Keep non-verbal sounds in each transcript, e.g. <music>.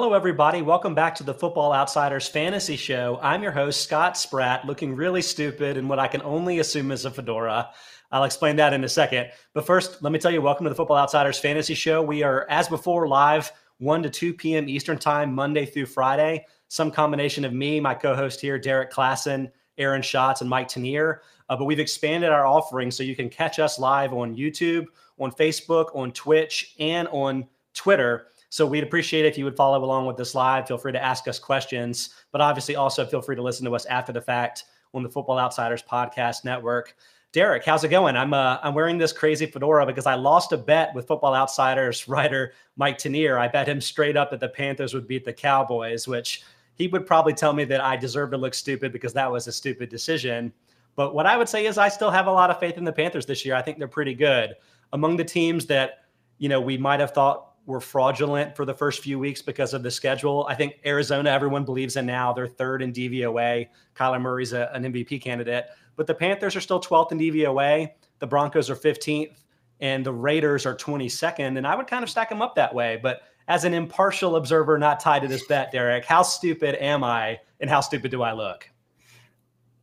Hello, everybody. Welcome back to the Football Outsiders Fantasy Show. I'm your host, Scott Spratt, looking really stupid in what I can only assume is a fedora. I'll explain that in a second. But first, let me tell you, welcome to the Football Outsiders Fantasy Show. We are, as before, live 1 to 2 p.m. Eastern Time, Monday through Friday. Some combination of me, my co host here, Derek Klassen, Aaron Schatz, and Mike Tanier. Uh, but we've expanded our offering so you can catch us live on YouTube, on Facebook, on Twitch, and on Twitter. So we'd appreciate it if you would follow along with this live. Feel free to ask us questions, but obviously also feel free to listen to us after the fact on the Football Outsiders Podcast Network. Derek, how's it going? I'm uh, I'm wearing this crazy fedora because I lost a bet with Football Outsiders <laughs> writer Mike Tanier. I bet him straight up that the Panthers would beat the Cowboys, which he would probably tell me that I deserve to look stupid because that was a stupid decision. But what I would say is I still have a lot of faith in the Panthers this year. I think they're pretty good. Among the teams that, you know, we might have thought were fraudulent for the first few weeks because of the schedule. I think Arizona, everyone believes in now. They're third in DVOA. Kyler Murray's a, an MVP candidate, but the Panthers are still 12th in DVOA. The Broncos are 15th, and the Raiders are 22nd. And I would kind of stack them up that way. But as an impartial observer, not tied to this bet, Derek, how stupid am I, and how stupid do I look?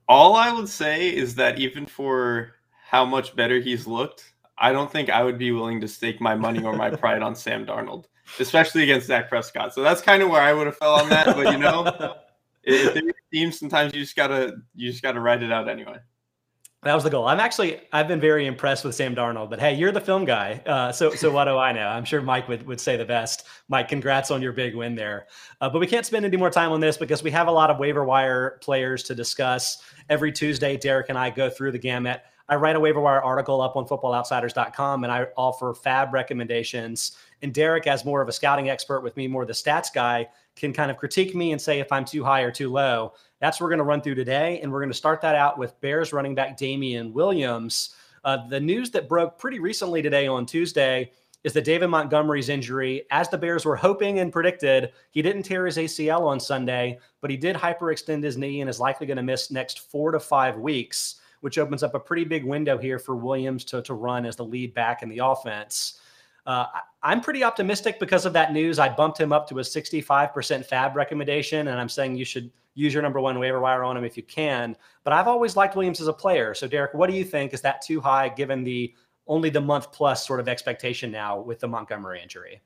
All I would say is that even for how much better he's looked, I don't think I would be willing to stake my money or my pride on Sam Darnold, especially against Dak Prescott. So that's kind of where I would have fell on that. But you know, if they're team, sometimes you just gotta you just gotta write it out anyway. That was the goal. I'm actually I've been very impressed with Sam Darnold, but hey, you're the film guy, uh, so so what do I know? I'm sure Mike would would say the best. Mike, congrats on your big win there. Uh, but we can't spend any more time on this because we have a lot of waiver wire players to discuss. Every Tuesday, Derek and I go through the gamut. I write a waiver wire article up on footballoutsiders.com and I offer FAAB recommendations. And Derek, as more of a scouting expert with me, more the stats guy, can kind of critique me and say if I'm too high or too low. That's what we're going to run through today. And we're going to start that out with Bears running back Damien Williams. Uh, the news that broke pretty recently today on Tuesday is that David Montgomery's injury, as the Bears were hoping and predicted, he didn't tear his ACL on Sunday, but he did hyperextend his knee and is likely going to miss next four to five weeks which opens up a pretty big window here for Williams to, to run as the lead back in the offense. Uh, I'm pretty optimistic because of that news. I bumped him up to a 65% FAAB recommendation, and I'm saying you should use your number one waiver wire on him if you can. But I've always liked Williams as a player. So, Derek, what do you think? Is that too high given the only the month plus sort of expectation now with the Montgomery injury?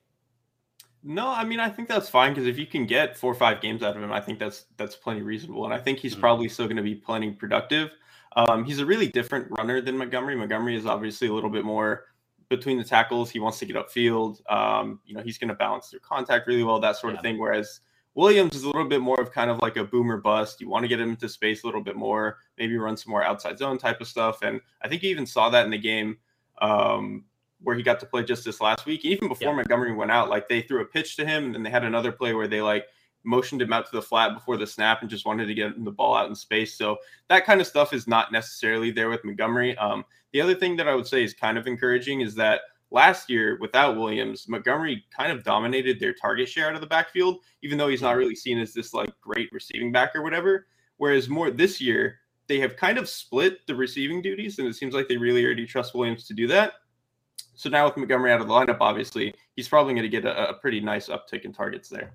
No, I mean I think that's fine because if you can get four or five games out of him, I think that's that's plenty reasonable, and I think he's mm-hmm. probably still going to be plenty productive. Um, he's a really different runner than Montgomery. Montgomery is obviously a little bit more between the tackles. He wants to get upfield. Um, you know, he's going to balance their contact really well, that sort yeah. of thing. Whereas Williams is a little bit more of kind of like a boomer bust. You want to get him into space a little bit more, maybe run some more outside zone type of stuff. And I think you even saw that in the game um, where he got to play just this last week. Even before yeah. Montgomery went out, like they threw a pitch to him and then they had another play where they like motioned him out to the flat before the snap and just wanted to get the ball out in space. So that kind of stuff is not necessarily there with Montgomery. Um, the other thing that I would say is kind of encouraging is that last year without Williams, Montgomery kind of dominated their target share out of the backfield, even though he's not really seen as this like great receiving back or whatever. Whereas more this year, they have kind of split the receiving duties, and it seems like they really already trust Williams to do that. So now with Montgomery out of the lineup, obviously, he's probably going to get a, a pretty nice uptick in targets there.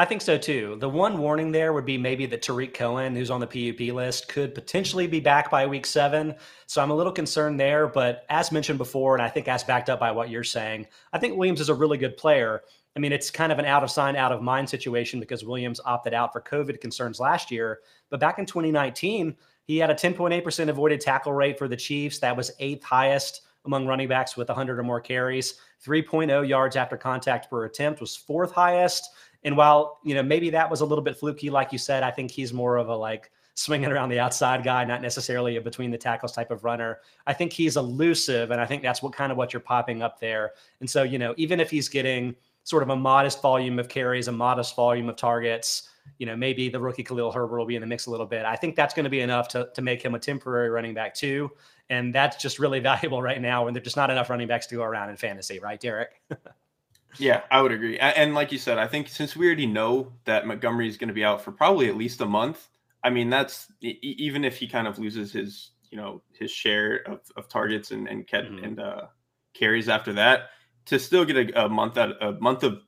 I think so too. The one warning there would be maybe that Tarik Cohen, who's on the PUP list, could potentially be back by week seven. So I'm a little concerned there. But as mentioned before, and I think as backed up by what you're saying, I think Williams is a really good player. I mean, it's kind of an out of sign, out of mind situation because Williams opted out for COVID concerns last year. But back in 2019, he had a 10.8% avoided tackle rate for the Chiefs. That was eighth highest among running backs with 100 or more carries. 3.0 yards after contact per attempt was fourth highest. And while, you know, maybe that was a little bit fluky, like you said, I think he's more of a like swinging <laughs> around the outside guy, not necessarily a between the tackles type of runner. I think he's elusive. And I think that's what kind of what you're popping up there. And so, you know, even if he's getting sort of a modest volume of carries, a modest volume of targets, you know, maybe the rookie Khalil Herbert will be in the mix a little bit. I think that's going to be enough to, to make him a temporary running back too. And that's just really <laughs> valuable right now when there's just not enough running backs to go around in fantasy, right, Derek? <laughs> Yeah, I would agree. And like you said, I think since we already know that Montgomery is going to be out for probably at least a month, I mean, that's even if he kind of loses his, you know, his share of, of targets and and, mm-hmm. and uh, carries after that, to still get a, a month out a month of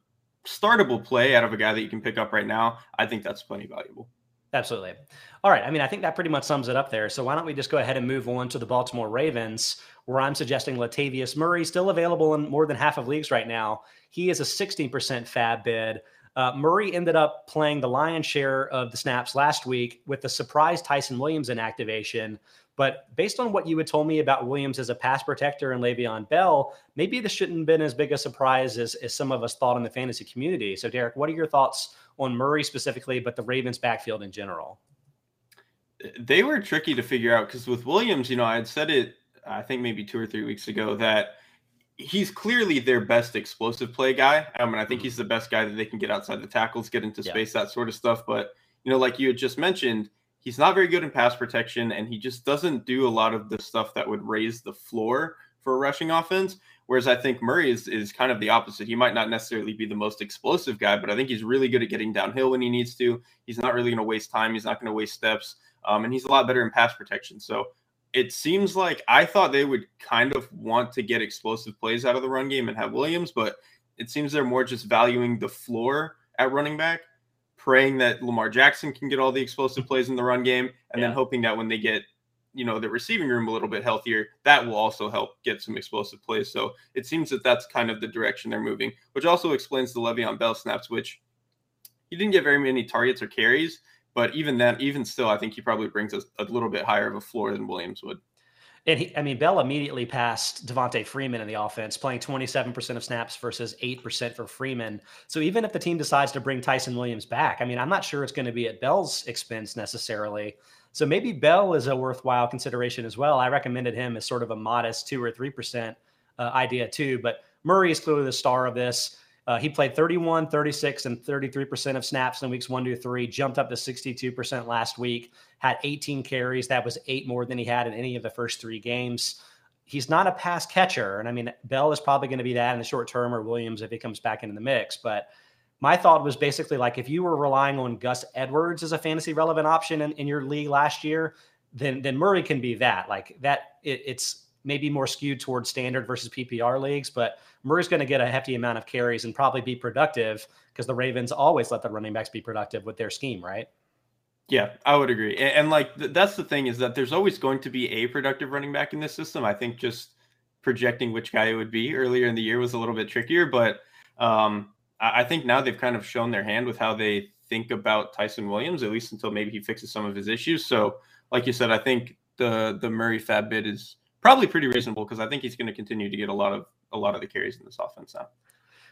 startable play out of a guy that you can pick up right now, I think that's plenty valuable. Absolutely. All right. I mean, I think that pretty much sums it up there. So why don't we just go ahead and move on to the Baltimore Ravens, where I'm suggesting Latavius Murray, still available in more than half of leagues right now. He is a 16% FAAB bid. Uh, Murray ended up playing the lion's share of the snaps last week with the surprise Ty'Son Williams inactivation. But based on what you had told me about Williams as a pass protector and Le'Veon Bell, maybe this shouldn't have been as big a surprise as, as some of us thought in the fantasy community. So, Derek, what are your thoughts on Murray specifically, but the Ravens backfield in general? They were tricky to figure out because with Williams, you know, I had said it, I think maybe two or three weeks ago, that he's clearly their best explosive play guy. I mean, I think mm-hmm. he's the best guy that they can get outside the tackles, get into space, yeah. that sort of stuff. But, you know, like you had just mentioned, he's not very good in pass protection and he just doesn't do a lot of the stuff that would raise the floor for a rushing offense. Whereas I think Murray is, is kind of the opposite. He might not necessarily be the most explosive guy, but I think he's really good at getting downhill when he needs to. He's not really going to waste time. He's not going to waste steps. Um, and he's a lot better in pass protection. So it seems like I thought they would kind of want to get explosive plays out of the run game and have Williams, but it seems they're more just valuing the floor at running back, praying that Lamar Jackson can get all the explosive plays in the run game, and yeah. then hoping that when they get you know the receiving room a little bit healthier, that will also help get some explosive plays. So it seems that that's kind of the direction they're moving, which also explains the Le'Veon Bell snaps, which he didn't get very many targets or carries, but even then, even still, I think he probably brings us a little bit higher of a floor than Williams would. And he, I mean, Bell immediately passed Devonta Freeman in the offense, playing 27% of snaps versus 8% for Freeman. So even if the team decides to bring Ty'Son Williams back, I mean, I'm not sure it's going to be at Bell's expense necessarily. So maybe Bell is a worthwhile consideration as well. I recommended him as sort of a modest two or three percent uh, idea too. But Murray is clearly the star of this. Uh, he played 31, 36, and 33% of snaps in weeks one to three, jumped up to 62% last week, had 18 carries. That was eight more than he had in any of the first three games. He's not a pass catcher. And I mean, Bell is probably going to be that in the short term or Williams if he comes back into the mix. But my thought was basically like if you were relying on Gus Edwards as a fantasy relevant option in, in your league last year, then then Murray can be that. Like that, it, it's maybe more skewed towards standard versus PPR leagues, but Murray's going to get a hefty amount of carries and probably be productive because the Ravens always let the running backs be productive with their scheme, right? Yeah, I would agree. And, and like th- that's the thing is that there's always going to be a productive running back in this system. I think just projecting which guy it would be earlier in the year was a little bit trickier, but um, I think now they've kind of shown their hand with how they think about Ty'Son Williams, at least until maybe he fixes some of his issues. So, like you said, I think the the Murray FAAB bid is probably pretty reasonable because I think he's going to continue to get a lot of a lot of the carries in this offense now.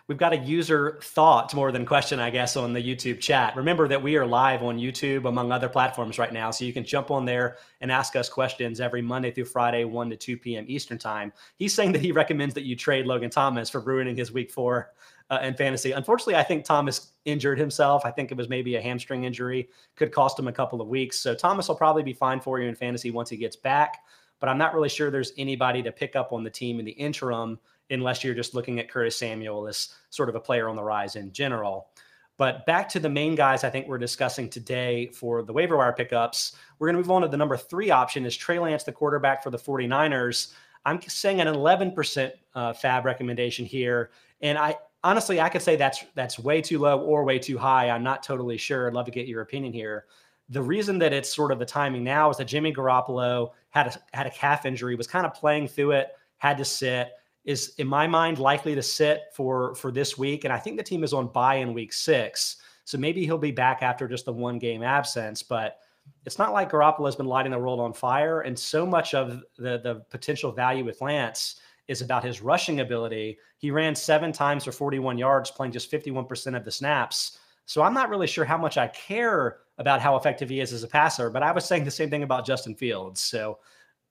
We've got a user thought more than question, I guess, on the YouTube chat. Remember that we are live on YouTube among other platforms right now, so you can jump on there and ask us questions every Monday through Friday, 1 to 2 p.m. Eastern time. He's saying that he recommends that you trade Logan Thomas for ruining his week four uh, in fantasy. Unfortunately, I think Thomas injured himself. I think it was maybe a hamstring injury, could cost him a couple of weeks. So Thomas will probably be fine for you in fantasy once he gets back. But I'm not really sure there's anybody to pick up on the team in the interim unless you're just looking at Curtis Samuel as sort of a player on the rise in general. But back to the main guys I think we're discussing today for the waiver wire pickups. We're going to move on to the number three option is Trey Lance, the quarterback for the 49ers. I'm saying an 11% uh, FAAB recommendation here. And I, honestly, I could say that's that's way too low or way too high. I'm not totally sure. I'd love to get your opinion here. The reason that it's sort of the timing now is that Jimmy Garoppolo had a had a calf injury, was kind of playing through it, had to sit. Is in my mind likely to sit for for this week, and I think the team is on bye in week six, so maybe he'll be back after just the one game absence. But it's not like Garoppolo has been lighting the world on fire, and so much of the the potential value with Lance is about his rushing ability. He ran seven times for 41 yards, playing just 51% of the snaps. So I'm not really sure how much I care about how effective he is as a passer, but I was saying the same thing about Justin Fields. So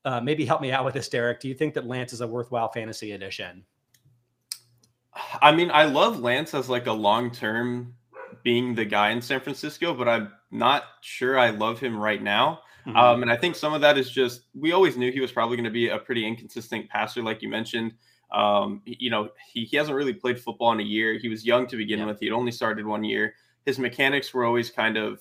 uh, maybe help me out with this, Derek. Do you think that Lance is a worthwhile fantasy addition? I mean, I love Lance as like a long term being the guy in San Francisco, but I'm not sure I love him right now. Mm-hmm. Um, and I think some of that is just we always knew he was probably going to be a pretty inconsistent passer, like you mentioned. Um, you know, he, he hasn't really played football in a year. He was young to begin yeah. with. He had only started one year. His mechanics were always kind of,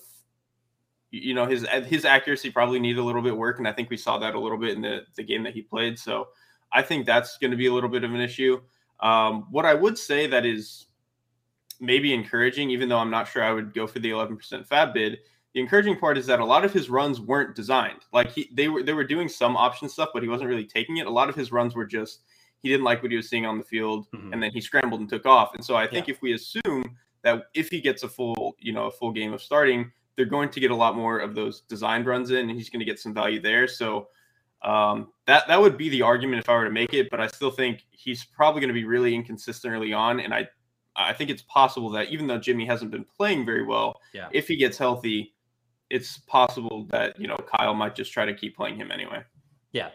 you know, his his accuracy probably needed a little bit work, and I think we saw that a little bit in the the game that he played. So I think that's going to be a little bit of an issue. Um, what I would say that is maybe encouraging, even though I'm not sure I would go for the 11% FAAB bid. The encouraging part is that a lot of his runs weren't designed. Like he, they were, they were doing some option stuff, but he wasn't really taking it. A lot of his runs were just he didn't like what he was seeing on the field, mm-hmm. and then he scrambled and took off. And so I think yeah. if we assume that if he gets a full, you know, a full game of starting, they're going to get a lot more of those designed runs in, and he's going to get some value there. So um, that that would be the argument if I were to make it, but I still think he's probably going to be really inconsistent early on, and I I think it's possible that even though Jimmy hasn't been playing very well, yeah. if he gets healthy, it's possible that you know Kyle might just try to keep playing him anyway. Yeah,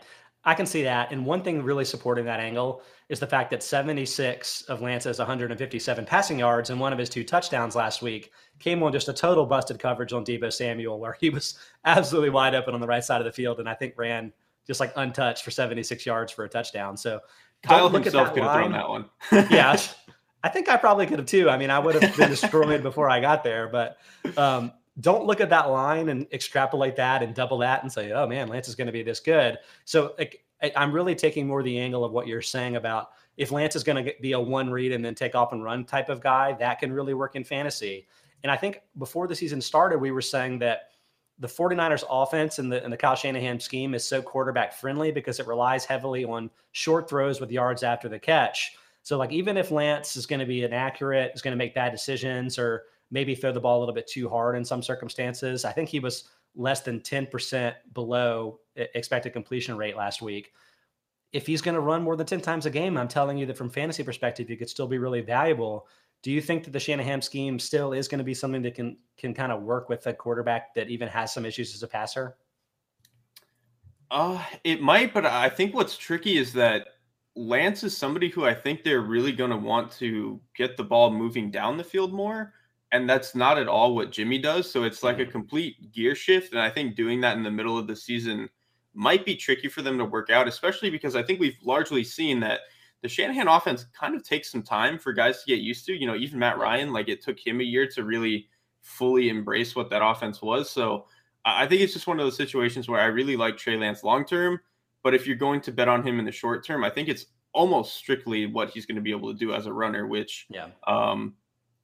I can see that. And one thing really supporting that angle is the fact that 76 of Lance's 157 passing yards and one of his two touchdowns last week came on just a total busted coverage on Deebo Samuel, where he was <laughs> absolutely wide open on the right side of the field and I think ran just like untouched for 76 yards for a touchdown. So Kyle himself could have thrown that one. <laughs> <laughs> yeah. I think I probably could have too. I mean, I would have been destroyed before I got there, but um, don't look at that line and extrapolate that and double that and say, oh man, Lance is going to be this good. So like, I'm really taking more the angle of what you're saying about if Lance is going to be a one read and then take off and run type of guy, that can really work in fantasy. And I think before the season started, we were saying that the 49ers offense and the, and the Kyle Shanahan scheme is so quarterback friendly because it relies heavily on short throws with yards after the catch. So like even if Lance is going to be inaccurate, is going to make bad decisions or maybe throw the ball a little bit too hard in some circumstances. I think he was less than 10% below expected completion rate last week. If he's going to run more than 10 times a game, I'm telling you that from fantasy perspective, he could still be really valuable. Do you think that the Shanahan scheme still is going to be something that can can kind of work with a quarterback that even has some issues as a passer? Uh, it might, but I think what's tricky is that Lance is somebody who I think they're really going to want to get the ball moving down the field more and that's not at all what Jimmy does. So it's like a mm-hmm. complete gear shift. And I think doing that in the middle of the season might be tricky for them to work out, especially because I think we've largely seen that the Shanahan offense kind of takes some time for guys to get used to. You know, even Matt Ryan, like it took him a year to really fully embrace what that offense was. So I think it's just one of those situations where I really like Trey Lance long term. But if you're going to bet on him in the short term, I think it's almost strictly what he's going to be able to do as a runner, which yeah. um,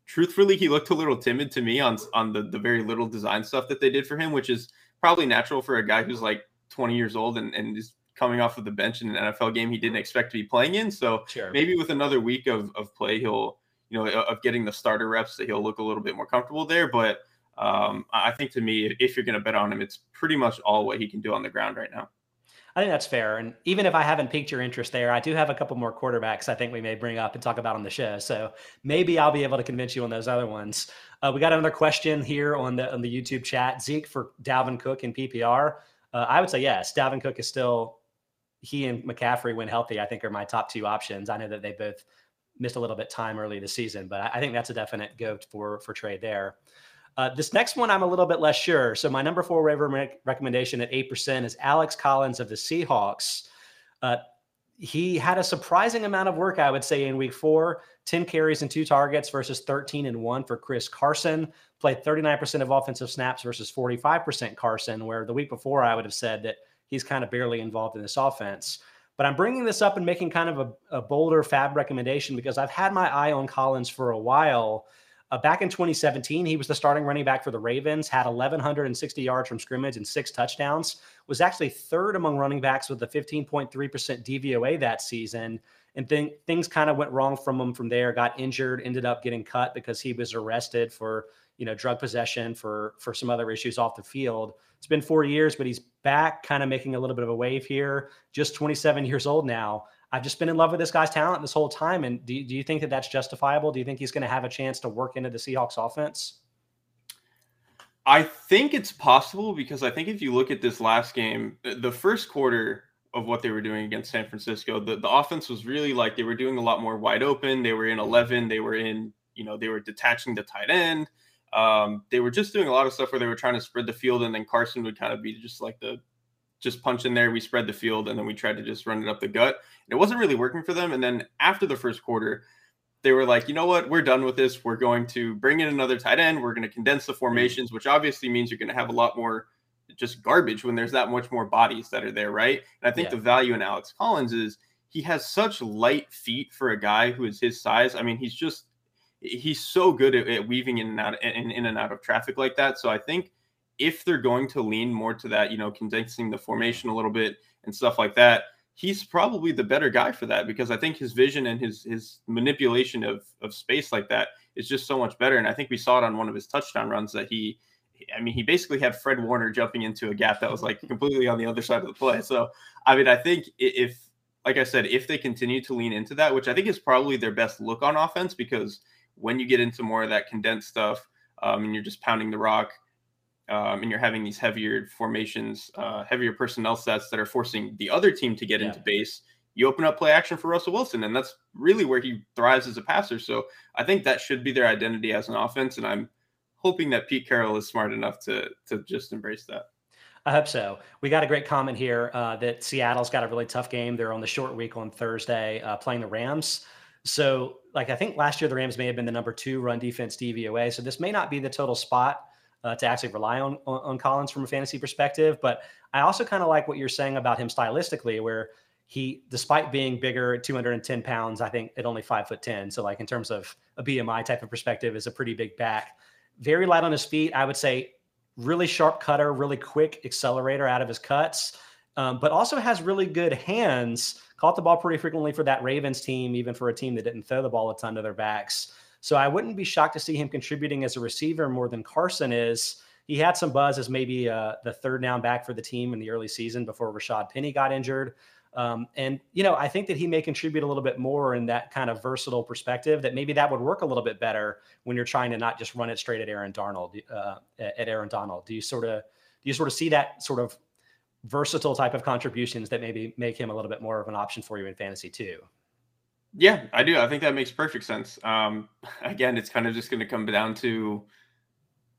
truthfully, he looked a little timid to me on on the the very little design stuff that they did for him, which is probably natural for a guy who's like 20 years old and, and is coming off of the bench in an NFL game he didn't expect to be playing in. So sure. maybe with another week of, of play, he'll, you know, of getting the starter reps that he'll look a little bit more comfortable there. But um, I think to me, if you're going to bet on him, it's pretty much all what he can do on the ground right now. I think that's fair. And even if I haven't piqued your interest there, I do have a couple more quarterbacks I think we may bring up and talk about on the show. So maybe I'll be able to convince you on those other ones. Uh, we got another question here on the on the YouTube chat. Zeke for Dalvin Cook in PPR. Uh, I would say yes. Dalvin Cook is still he and McCaffrey when healthy. I think are my top two options. I know that they both missed a little bit time early this season, but I, I think that's a definite go for for trade there. Uh, this next one, I'm a little bit less sure. So my number four waiver rec- recommendation at 8% is Alex Collins of the Seahawks. Uh, he had a surprising amount of work, I would say, in week four 10 carries and two targets versus 13 and one for Chris Carson. Played 39% of offensive snaps versus 45% Carson, where the week before I would have said that he's kind of barely involved in this offense. But I'm bringing this up and making kind of a, a bolder FAAB recommendation because I've had my eye on Collins for a while. Uh, back in 2017, he was the starting running back for the Ravens, had 1,160 yards from scrimmage and six touchdowns, was actually third among running backs with a 15.3% DVOA that season. And then things kind of went wrong from him from there, got injured, ended up getting cut because he was arrested for, you know, drug possession for for some other issues off the field. It's been four years, but he's back, kind of making a little bit of a wave here. Just 27 years old now. I've just been in love with this guy's talent this whole time. And do, do you think that that's justifiable? Do you think he's going to have a chance to work into the Seahawks offense? I think it's possible because I think if you look at this last game, the first quarter of what they were doing against San Francisco, the, the offense was really like they were doing a lot more wide open. They were in 11, they were in, you know, they were detaching the tight end. Um, they were just doing a lot of stuff where they were trying to spread the field, and then Carson would kind of be just like the just punch in there. We spread the field, and then we tried to just run it up the gut. And it wasn't really working for them. And then after the first quarter, they were like, you know what? We're done with this. We're going to bring in another tight end. We're going to condense the formations, which obviously means you're going to have a lot more just garbage when there's that much more bodies that are there, right? And I think yeah. the value in Alex Collins is he has such light feet for a guy who is his size. I mean, he's just he's so good at, at weaving in and out in, in and out of traffic like that. So I think if they're going to lean more to that, you know, condensing the formation a little bit and stuff like that, he's probably the better guy for that because I think his vision and his his manipulation of of space like that is just so much better. And I think we saw it on one of his touchdown runs that he I mean, he basically had Fred Warner jumping into a gap that was like completely on the other side of the play. So, I mean, I think if, like I said, if they continue to lean into that, which I think is probably their best look on offense, because when you get into more of that condensed stuff um, and you're just pounding the rock, um, and you're having these heavier formations, uh, heavier personnel sets that are forcing the other team to get yeah. into base, you open up play action for Russell Wilson, and that's really where he thrives as a passer. So I think that should be their identity as an offense, and I'm hoping that Pete Carroll is smart enough to to just embrace that. I hope so. We got a great comment here uh, that Seattle's got a really tough game. They're on the short week on Thursday, uh, playing the Rams. So, like I think last year the Rams may have been the number two run defense DVOA. So this may not be the total spot uh, to actually rely on, on, on Collins from a fantasy perspective. But I also kind of like what you're saying about him stylistically, where he, despite being bigger at 210 pounds, I think at only five foot 10. So like in terms of a BMI type of perspective, is a pretty big back. Very light on his feet. I would say really sharp cutter, really quick accelerator out of his cuts, um, but also has really good hands. Caught the ball pretty frequently for that Ravens team, even for a team that didn't throw the ball a ton to their backs. So I wouldn't be shocked to see him contributing as a receiver more than Carson is. He had some buzz as maybe uh, the third down back for the team in the early season before Rashad Penny got injured. Um, and you know, I think that he may contribute a little bit more in that kind of versatile perspective. That maybe that would work a little bit better when you're trying to not just run it straight at Aaron Darnold. Uh, at Aaron Donald, do you sort of do you sort of see that sort of versatile type of contributions that maybe make him a little bit more of an option for you in fantasy too? Yeah, I do. I think that makes perfect sense. Um, <laughs> again, it's kind of just going to come down to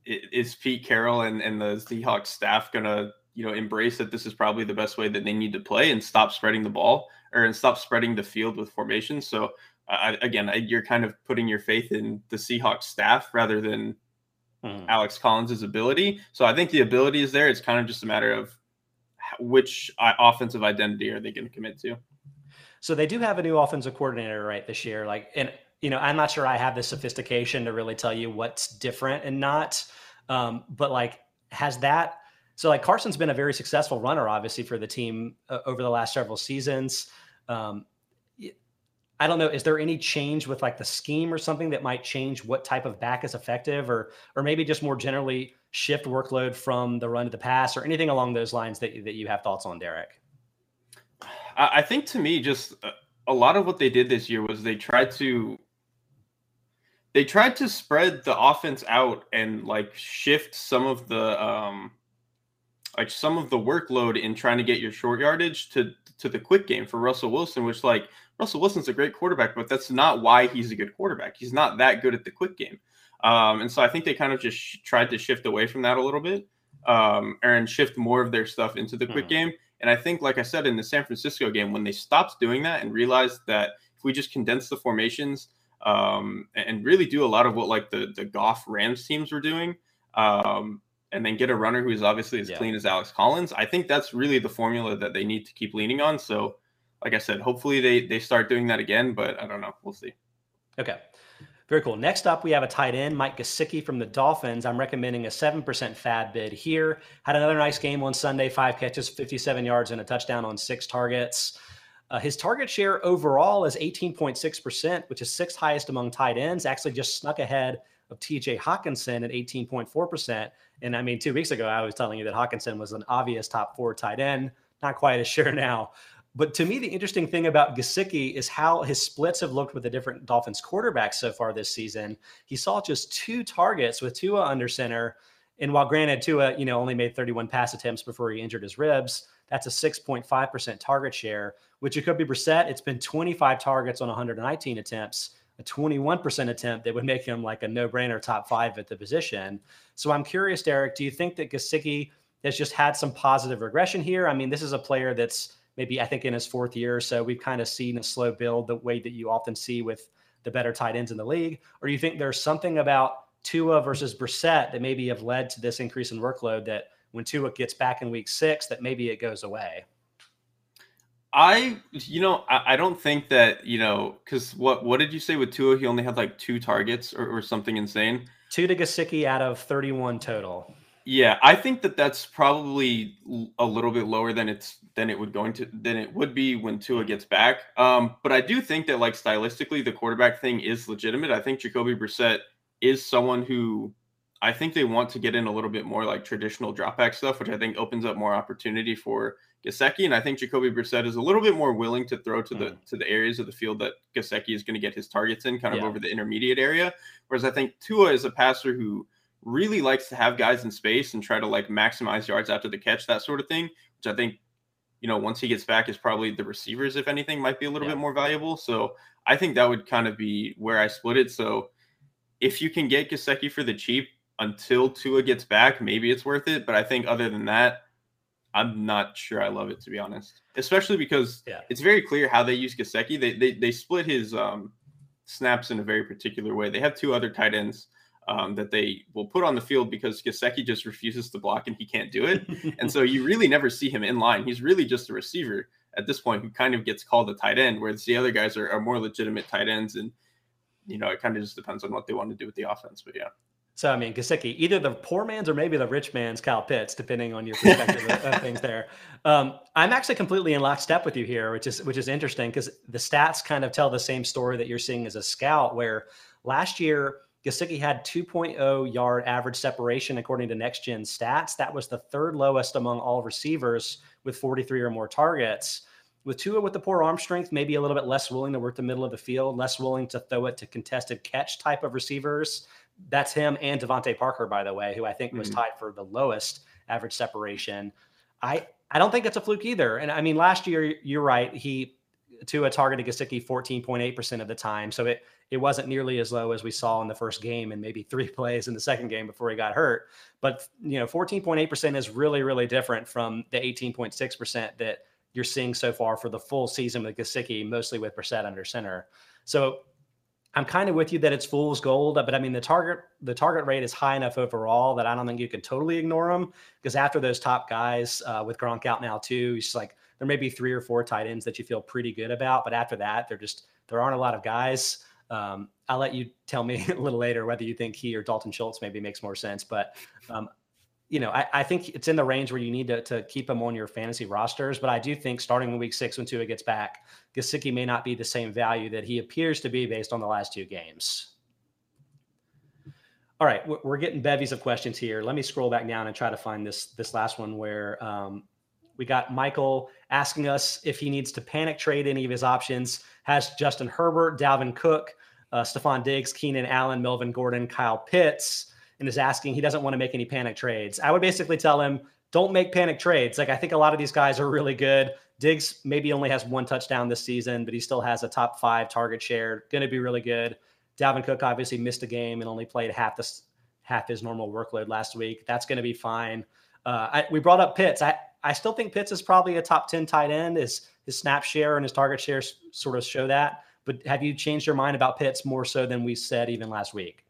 is Pete Carroll and, and the Seahawks staff going to you know embrace that this is probably the best way that they need to play and stop spreading the ball or and stop spreading the field with formations. So uh, again, you're kind of putting your faith in the Seahawks staff rather than hmm. Alex Collins's ability. So I think the ability is there. It's kind of just a matter of which uh, offensive identity are they going to commit to. So they do have a new offensive coordinator right this year. Like, and you know, I'm not sure I have the sophistication to really tell you what's different and not. Um, but like, has that? So like Carson's been a very successful runner, obviously for the team uh, over the last several seasons. Um, I don't know. Is there any change with like the scheme or something that might change what type of back is effective, or or maybe just more generally shift workload from the run to the pass, or anything along those lines that that you have thoughts on, Derek? I think to me, just a lot of what they did this year was they tried to they tried to spread the offense out and like shift some of the um like some of the workload in trying to get your short yardage to to the quick game for Russell Wilson, which like Russell Wilson's a great quarterback, but that's not why he's a good quarterback. He's not that good at the quick game. Um, and so I think they kind of just sh- tried to shift away from that a little bit um, and shift more of their stuff into the quick hmm. game. And I think, like I said, in the San Francisco game, when they stopped doing that and realized that if we just condense the formations um, and really do a lot of what like the the Goff Rams teams were doing, um, and then get a runner who is obviously as yeah. clean as Alex Collins, I think that's really the formula that they need to keep leaning on. So, like I said, hopefully they they start doing that again, but I don't know. We'll see. Okay. Very cool. Next up, we have a tight end, Mike Gesicki from the Dolphins. I'm recommending a 7% FAAB bid here. Had another nice game on Sunday, five catches, 57 yards, and a touchdown on six targets. Uh, his target share overall is 18.6%, which is sixth highest among tight ends. Actually, just snuck ahead of TJ Hockenson at 18.4%. And I mean, two weeks ago, I was telling you that Hockenson was an obvious top four tight end. Not quite as sure <laughs> now. But to me, the interesting thing about Gesicki is how his splits have looked with the different Dolphins quarterbacks so far this season. He saw just two targets with Tua under center. And while granted, Tua, you know, only made 31 pass attempts before he injured his ribs, that's a 6.5% target share, which it could be Brissett. It's been 25 targets on 119 attempts, a 21% attempt that would make him like a no-brainer top five at the position. So I'm curious, Derek, do you think that Gesicki has just had some positive regression here? I mean, this is a player that's maybe I think in his fourth year or so, we've kind of seen a slow build the way that you often see with the better tight ends in the league? Or do you think there's something about Tua versus Brissett that maybe have led to this increase in workload that when Tua gets back in week six, that maybe it goes away? I, you know, I, I don't think that you know because what what did you say with Tua? He only had like two targets or, or something insane. Two to Gesicki out of thirty-one total. Yeah, I think that that's probably a little bit lower than it's than it would going to than it would be when Tua gets back. Um, but I do think that like stylistically, the quarterback thing is legitimate. I think Jacoby Brissett is someone who I think they want to get in a little bit more like traditional dropback stuff, which I think opens up more opportunity for Gesicki. And I think Jacoby Brissett is a little bit more willing to throw to the mm. to the areas of the field that Gesicki is going to get his targets in, kind of yeah. over the intermediate area. Whereas I think Tua is a passer who really likes to have guys in space and try to like maximize yards after the catch, that sort of thing, which I think, you know, once he gets back is probably the receivers, if anything, might be a little yeah. bit more valuable. So I think that would kind of be where I split it. So if you can get Gesicki for the cheap until Tua gets back, maybe it's worth it. But I think other than that, I'm not sure I love it to be honest. Especially because yeah. it's very clear how they use Gesicki. They, they they split his um, snaps in a very particular way. They have two other tight ends um, that they will put on the field because Gesicki just refuses to block and he can't do it. <laughs> and so you really never see him in line. He's really just a receiver at this point who kind of gets called a tight end, whereas the other guys are, are more legitimate tight ends. And, you know, it kind of just depends on what they want to do with the offense. But yeah. So I mean, Gesicki, either the poor man's or maybe the rich man's Kyle Pitts, depending on your perspective of, of, things. There, um, I'm actually completely in lockstep with you here, which is which is interesting because the stats kind of tell the same story that you're seeing as a scout. Where last year Gesicki had 2.0 yard average separation according to Next Gen Stats. That was the third lowest among all receivers with 43 or more targets. With Tua with the poor arm strength, maybe a little bit less willing to work the middle of the field, less willing to throw it to contested catch type of receivers. That's him and DeVante Parker, by the way, who I think was mm-hmm. tied for the lowest average separation. I I don't think it's a fluke either. And I mean, last year, you're right. He Tua targeted Gesicki 14.8% of the time. So it it wasn't nearly as low as we saw in the first game and maybe three <laughs> plays in the second game before he got hurt. But you know, 14.8% is really, really different from the 18.6% that you're seeing so far for the full season with Gesicki, mostly with Brissett under center. So I'm kind of with you that it's fool's gold, but I mean the target the target rate is high enough overall that I don't think you can totally ignore him because after those top guys uh, with Gronk out now too, it's like there may be three or four tight ends that you feel pretty good about, but after that, there just there aren't a lot of guys. Um, I'll let you tell me <laughs> a little later whether you think he or Dalton Schultz maybe makes more sense, but um, you know, I, I, think it's in the range where you need to, to keep him on your fantasy rosters. But I do think starting in week six when Tua gets back, Gesicki may not be the same value that he appears to be based on the last two games. All right, we're getting bevies of questions here. Let me scroll back down and try to find this this last one where um, we got Michael asking us if he needs to panic trade any of his options. Has Justin Herbert, Dalvin Cook, uh, Stefon Diggs, Keenan Allen, Melvin Gordon, Kyle Pitts, and is asking he doesn't want to make any panic trades. I would basically tell him, don't make panic trades. Like I think a lot of these guys are really good. Diggs maybe only has one touchdown this season, but he still has a top five target share. Going to be really good. Dalvin Cook obviously missed a game and only played half this half his normal workload last week. That's going to be fine. Uh, I, we brought up Pitts. I I still think Pitts is probably a top 10 tight end. His, his snap share and his target share sort of show that. But have you changed your mind about Pitts more so than we said even last week?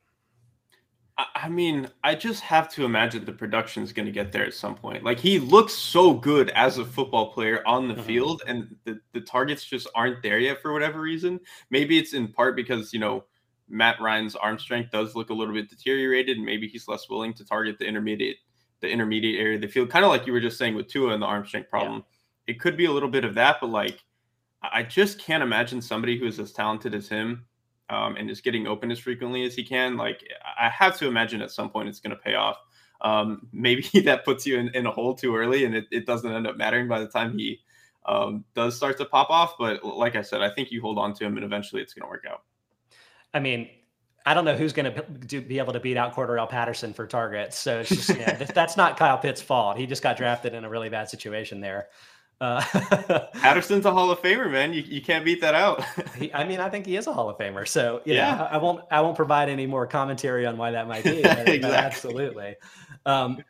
I mean, I just have to imagine the production is going to get there at some point. Like he looks so good as a football player on the mm-hmm. field, and the, the targets just aren't there yet for whatever reason. Maybe it's in part because, you know, Matt Ryan's arm strength does look a little bit deteriorated, and maybe he's less willing to target the intermediate the intermediate area of the field, kind of like you were just saying with Tua and the arm strength problem. Yeah. It could be a little bit of that, but like I just can't imagine somebody who is as talented as him um, and is getting open as frequently as he can. Like I have to imagine at some point it's going to pay off. Um, <laughs> maybe that puts you in, in, a hole too early and it, it, doesn't end up mattering by the time he um, does start to pop off. But like I said, I think you hold on to him and eventually it's going to work out. I mean, I don't know who's going to be able to beat out Cordarrelle Patterson for targets. So it's just, yeah, <laughs> that's not Kyle Pitt's fault. He just got drafted in a really bad situation there. Uh, <laughs> Patterson's a Hall of Famer, man. You, you can't beat that out. <laughs> he, I mean, I think he is a Hall of Famer. So yeah, know, I, I, won't I won't provide any more commentary on why that might be. But, exactly. But absolutely. Um,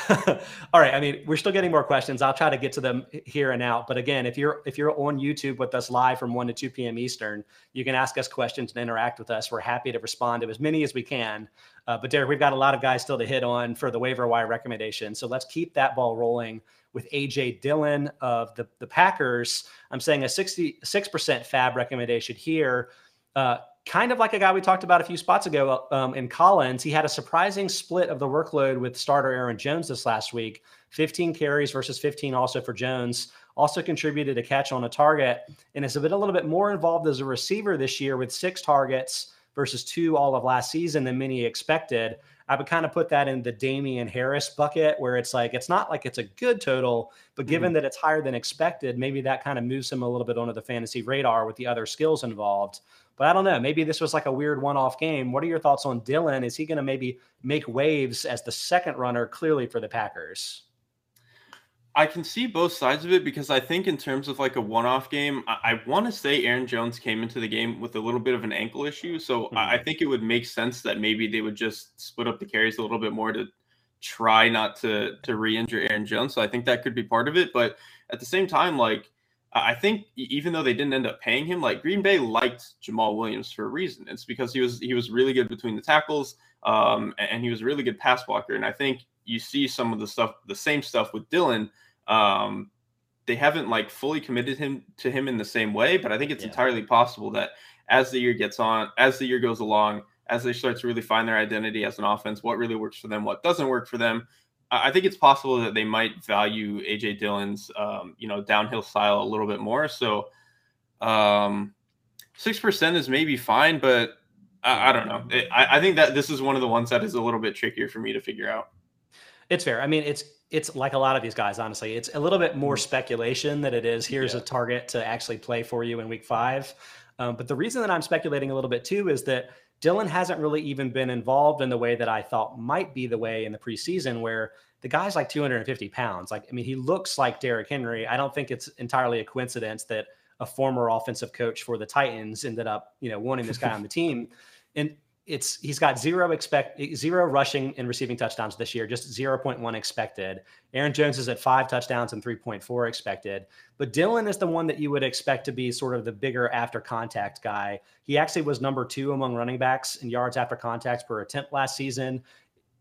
<laughs> All right. I mean, we're still getting more questions. I'll try to get to them here and out. But again, if you're if you're on YouTube with us live from 1 to 2 p.m. Eastern, you can ask us questions and interact with us. We're happy to respond to as many as we can. Uh, but Derek, we've got a lot of guys still to hit on for the waiver wire recommendation. So let's keep that ball rolling with AJ Dillon of the, the Packers. I'm saying a 66% FAAB recommendation here. Uh, kind of like a guy we talked about a few spots ago um, in Collins. He had a surprising split of the workload with starter Aaron Jones this last week 15 carries versus 15 also for Jones. Also contributed a catch on a target and has been a little bit more involved as a receiver this year with six targets versus two all of last season than many expected. I would kind of put that in the Damien Harris bucket where it's like, it's not like it's a good total, but given mm-hmm. that it's higher than expected, maybe that kind of moves him a little bit onto the fantasy radar with the other skills involved. But I don't know. Maybe this was like a weird one off game. What are your thoughts on Dillon? Is he going to maybe make waves as the second runner clearly for the Packers? I can see both sides of it because I think in terms of like a one-off game, I, I want to say Aaron Jones came into the game with a little bit of an ankle issue, so mm-hmm. I, I think it would make sense that maybe they would just split up the carries a little bit more to try not to to re-injure Aaron Jones. So I think that could be part of it, but at the same time, like I think even though they didn't end up paying him, like Green Bay liked Jamaal Williams for a reason. It's because he was he was really good between the tackles, um, and he was a really good pass blocker. And I think you see some of the stuff, the same stuff with Dillon. um, they haven't like fully committed him to him in the same way, but I think it's yeah. entirely possible that as the year gets on, as the year goes along, as they start to really find their identity as an offense, what really works for them, what doesn't work for them, I think it's possible that they might value AJ Dillon's, um, you know, downhill style a little bit more. So, um, six percent is maybe fine, but I, I don't know. It, I, I think that this is one of the ones that is a little bit trickier for me to figure out. It's fair. I mean, it's it's like a lot of these guys, honestly. It's a little bit more mm-hmm. speculation than it is here's yeah. a target to actually play for you in week five. Um, but the reason that I'm speculating a little bit too is that Dillon hasn't really even been involved in the way that I thought might be the way in the preseason, where the guy's like 250 pounds. Like, I mean, he looks like Derrick Henry. I don't think it's entirely a coincidence that a former offensive coach for the Titans ended up, you know, wanting this guy on the <laughs> team. And it's he's got zero expect zero rushing and receiving touchdowns this year, just 0.1 expected. Aaron Jones is at five touchdowns and 3.4 expected. But Dillon is the one that you would expect to be sort of the bigger after contact guy. He actually was number two among running backs in yards after contact per attempt last season.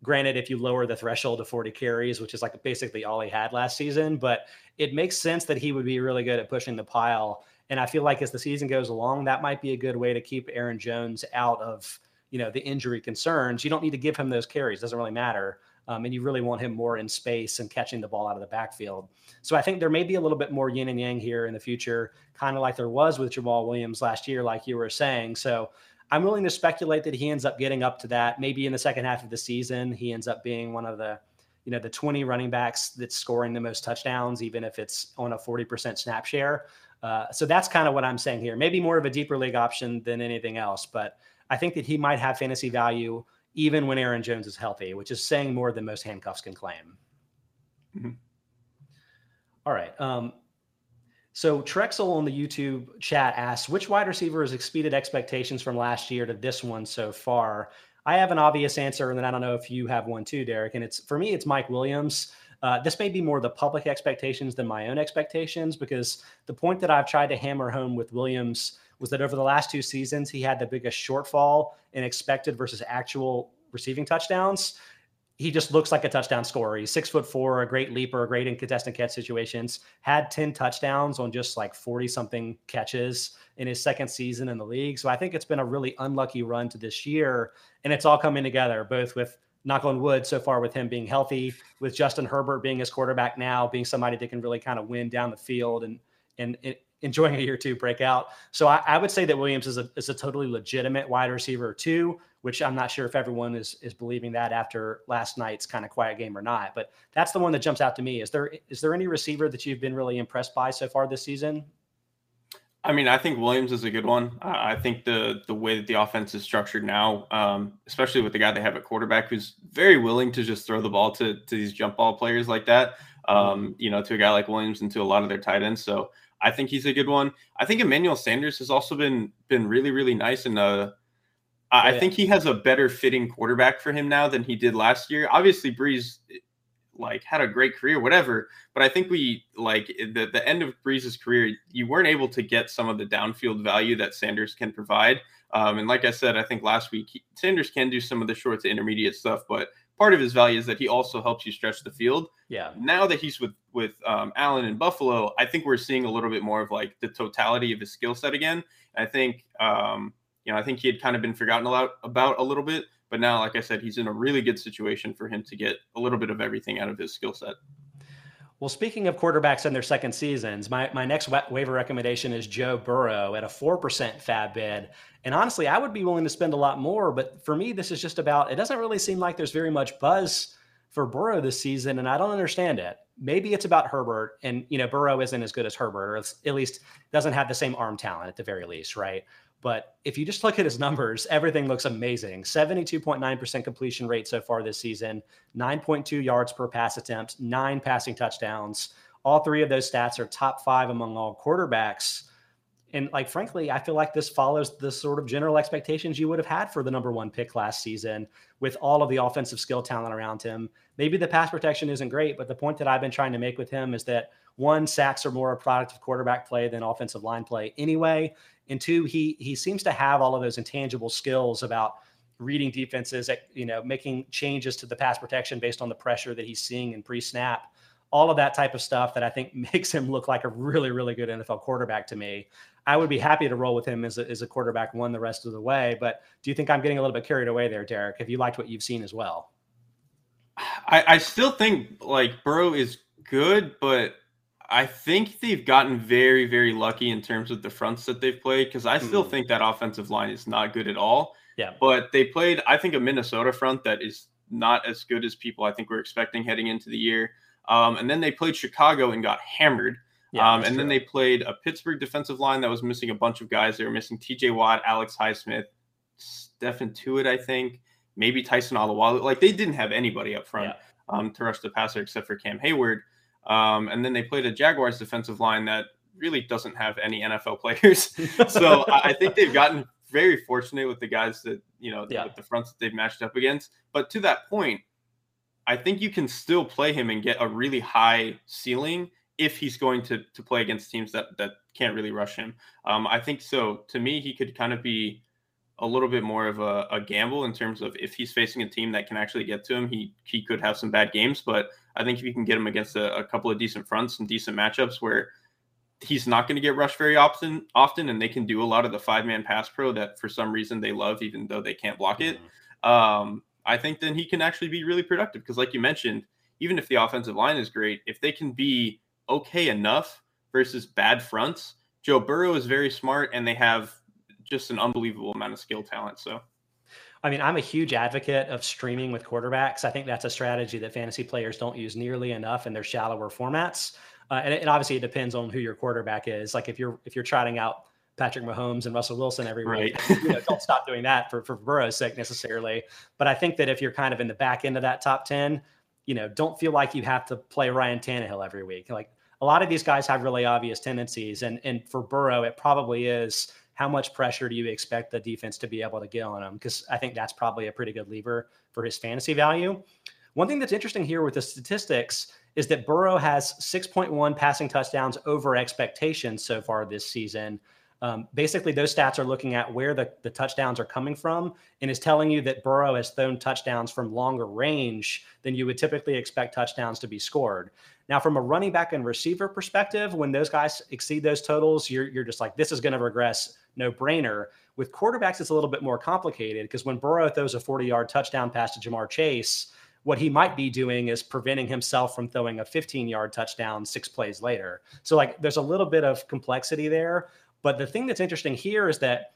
Granted, if you lower the threshold to 40 carries, which is like basically all he had last season, but it makes sense that he would be really good at pushing the pile. And I feel like as the season goes along, that might be a good way to keep Aaron Jones out of you know the injury concerns. You don't need to give him those carries; doesn't really matter. Um, and you really want him more in space and catching the ball out of the backfield. So I think there may be a little bit more yin and yang here in the future, kind of like there was with Jamaal Williams last year, like you were saying. So I'm willing to speculate that he ends up getting up to that. Maybe in the second half of the season, he ends up being one of the, you know, the 20 running backs that's scoring the most touchdowns, even if it's on a 40% snap share. Uh, so that's kind of what I'm saying here. Maybe more of a deeper league option than anything else, but I think that he might have fantasy value even when Aaron Jones is healthy, which is saying more than most handcuffs can claim. Mm-hmm. All right. Um, so Trexel on the YouTube chat asks, which wide receiver has exceeded expectations from last year to this one so far? I have an obvious answer, and then I don't know if you have one too, Derek. And it's for me, it's Mike Williams. Uh, this may be more the public expectations than my own expectations because the point that I've tried to hammer home with Williams was that over the last two seasons, he had the biggest shortfall in expected versus actual receiving touchdowns. He just looks like a touchdown scorer. He's six foot four, a great leaper, a great in contested catch situations. Had 10 touchdowns on just like 40 something catches in his second season in the league. So I think it's been a really unlucky run to this year. And it's all coming together, both with knock on wood so far with him being healthy, with Justin Herbert being his quarterback now, being somebody that can really kind of win down the field and and enjoying a year two breakout. So I, I, would say that Williams is a is a totally legitimate wide receiver too, which I'm not sure if everyone is is believing that after last night's kind of quiet game or not. But that's the one that jumps out to me. Is there is there any receiver that you've been really impressed by so far this season? I mean, I think Williams is a good one. I think the the way that the offense is structured now, um, especially with the guy they have at quarterback, who's very willing to just throw the ball to to these jump ball players like that. Um, you know, to a guy like Williams and to a lot of their tight ends. So I think he's a good one. I think Emmanuel Sanders has also been been really really nice and uh I, oh, yeah. think he has a better fitting quarterback for him now than he did last year. Obviously Brees like had a great career whatever, but I think we like the the end of Brees's career you weren't able to get some of the downfield value that Sanders can provide. Um, and like I said, I think last week he, Sanders can do some of the short to intermediate stuff, but part of his value is that he also helps you stretch the field. Yeah. Now that he's with with um, Allen in Buffalo, I think we're seeing a little bit more of like the totality of his skill set again. I think um, you know I think he had kind of been forgotten a lot about a little bit, but now, like I said, he's in a really good situation for him to get a little bit of everything out of his skill set. Well, speaking of quarterbacks in their second seasons, my, my next wa- waiver recommendation is Joe Burrow at a 4% FAAB bid. And honestly, I would be willing to spend a lot more, but for me, this is just about it doesn't really seem like there's very much buzz for Burrow this season, and I don't understand it. Maybe it's about Herbert, and you know, Burrow isn't as good as Herbert, or at least doesn't have the same arm talent at the very least, right? But if you just look at his numbers, everything looks amazing. 72.9% completion rate so far this season, 9.2 yards per pass attempt, nine passing touchdowns. All three of those stats are top five among all quarterbacks. And like, frankly, I feel like this follows the sort of general expectations you would have had for the number one pick last season with all of the offensive skill talent around him. Maybe the pass protection isn't great, but the point that I've been trying to make with him is that one, sacks are more a product of quarterback play than offensive line play anyway and two, he he seems to have all of those intangible skills about reading defenses, at, you know, making changes to the pass protection based on the pressure that he's seeing in pre-snap. All of that type of stuff that I think <laughs> makes him look like a really, really good NFL quarterback to me. I would be happy to roll with him as a, as a quarterback one the rest of the way. But do you think I'm getting a little bit carried away there, Derek? Have you liked what you've seen as well? I, I still think like Burrow is good, but I think they've gotten very, very lucky in terms of the fronts that they've played because I still mm. think that offensive line is not good at all. Yeah. But they played, I think, a Minnesota front that is not as good as people I think were expecting heading into the year. Um, and then they played Chicago and got hammered. Yeah, um, and true. then they played a Pittsburgh defensive line that was missing a bunch of guys. They were missing TJ Watt, Alex Highsmith, Stephon Tuitt, I think, maybe Tyson Alualu. Like they didn't have anybody up front yeah. um, to rush the passer except for Cam Heyward. Um, and then they played a Jaguars defensive line that really doesn't have any NFL <laughs> players. so I think they've gotten very fortunate with the guys that, you know, yeah. with the fronts that they've matched up against. But to that point, I think you can still play him and get a really high ceiling if he's going to to play against teams that that can't really rush him. Um, I think so. To me, he could kind of be a little bit more of a, a, gamble in terms of if he's facing a team that can actually get to him, he he could have some bad games. But I think if you can get him against a, a couple of decent fronts and decent matchups where he's not going to get rushed very often, often, and they can do a lot of the five man pass pro that for some reason they love, even though they can't block it. Mm-hmm. Um, I think then he can actually be really productive because, like you mentioned, even if the offensive line is great, if they can be okay enough versus bad fronts, Joe Burrow is very smart and they have just an unbelievable amount of skill talent. So. I mean, I'm a huge advocate of streaming with quarterbacks. I think that's a strategy that fantasy players don't use nearly enough in their shallower formats. Uh, and, and, obviously, it depends on who your quarterback is. Like if you're if you're trotting out Patrick Mahomes and Russell Wilson every week, you know, don't stop doing that for for Burrow's sake necessarily. But I think that if you're kind of in the back end of that top ten, you know, don't feel like you have to play Ryan Tannehill every week. Like a lot of these guys have really obvious tendencies, and and for Burrow, it probably is how much pressure do you expect the defense to be able to get on him? Because I think that's probably a pretty good lever for his fantasy value. One thing that's interesting here with the statistics is that Burrow has 6.1 passing touchdowns over expectations so far this season. Um, basically, those stats are looking at where the, the touchdowns are coming from and is telling you that Burrow has thrown touchdowns from longer range than you would typically expect touchdowns to be scored. Now, from a running back and receiver perspective, when those guys exceed those totals, you're, you're just like, this is going to regress no brainer. With quarterbacks, it's a little bit more complicated because when Burrow throws a 40 yard touchdown pass to Ja'Marr Chase, what he might be doing is preventing himself from throwing a 15 yard touchdown six plays later. So, like, there's a little bit of complexity there. But the thing that's interesting here is that,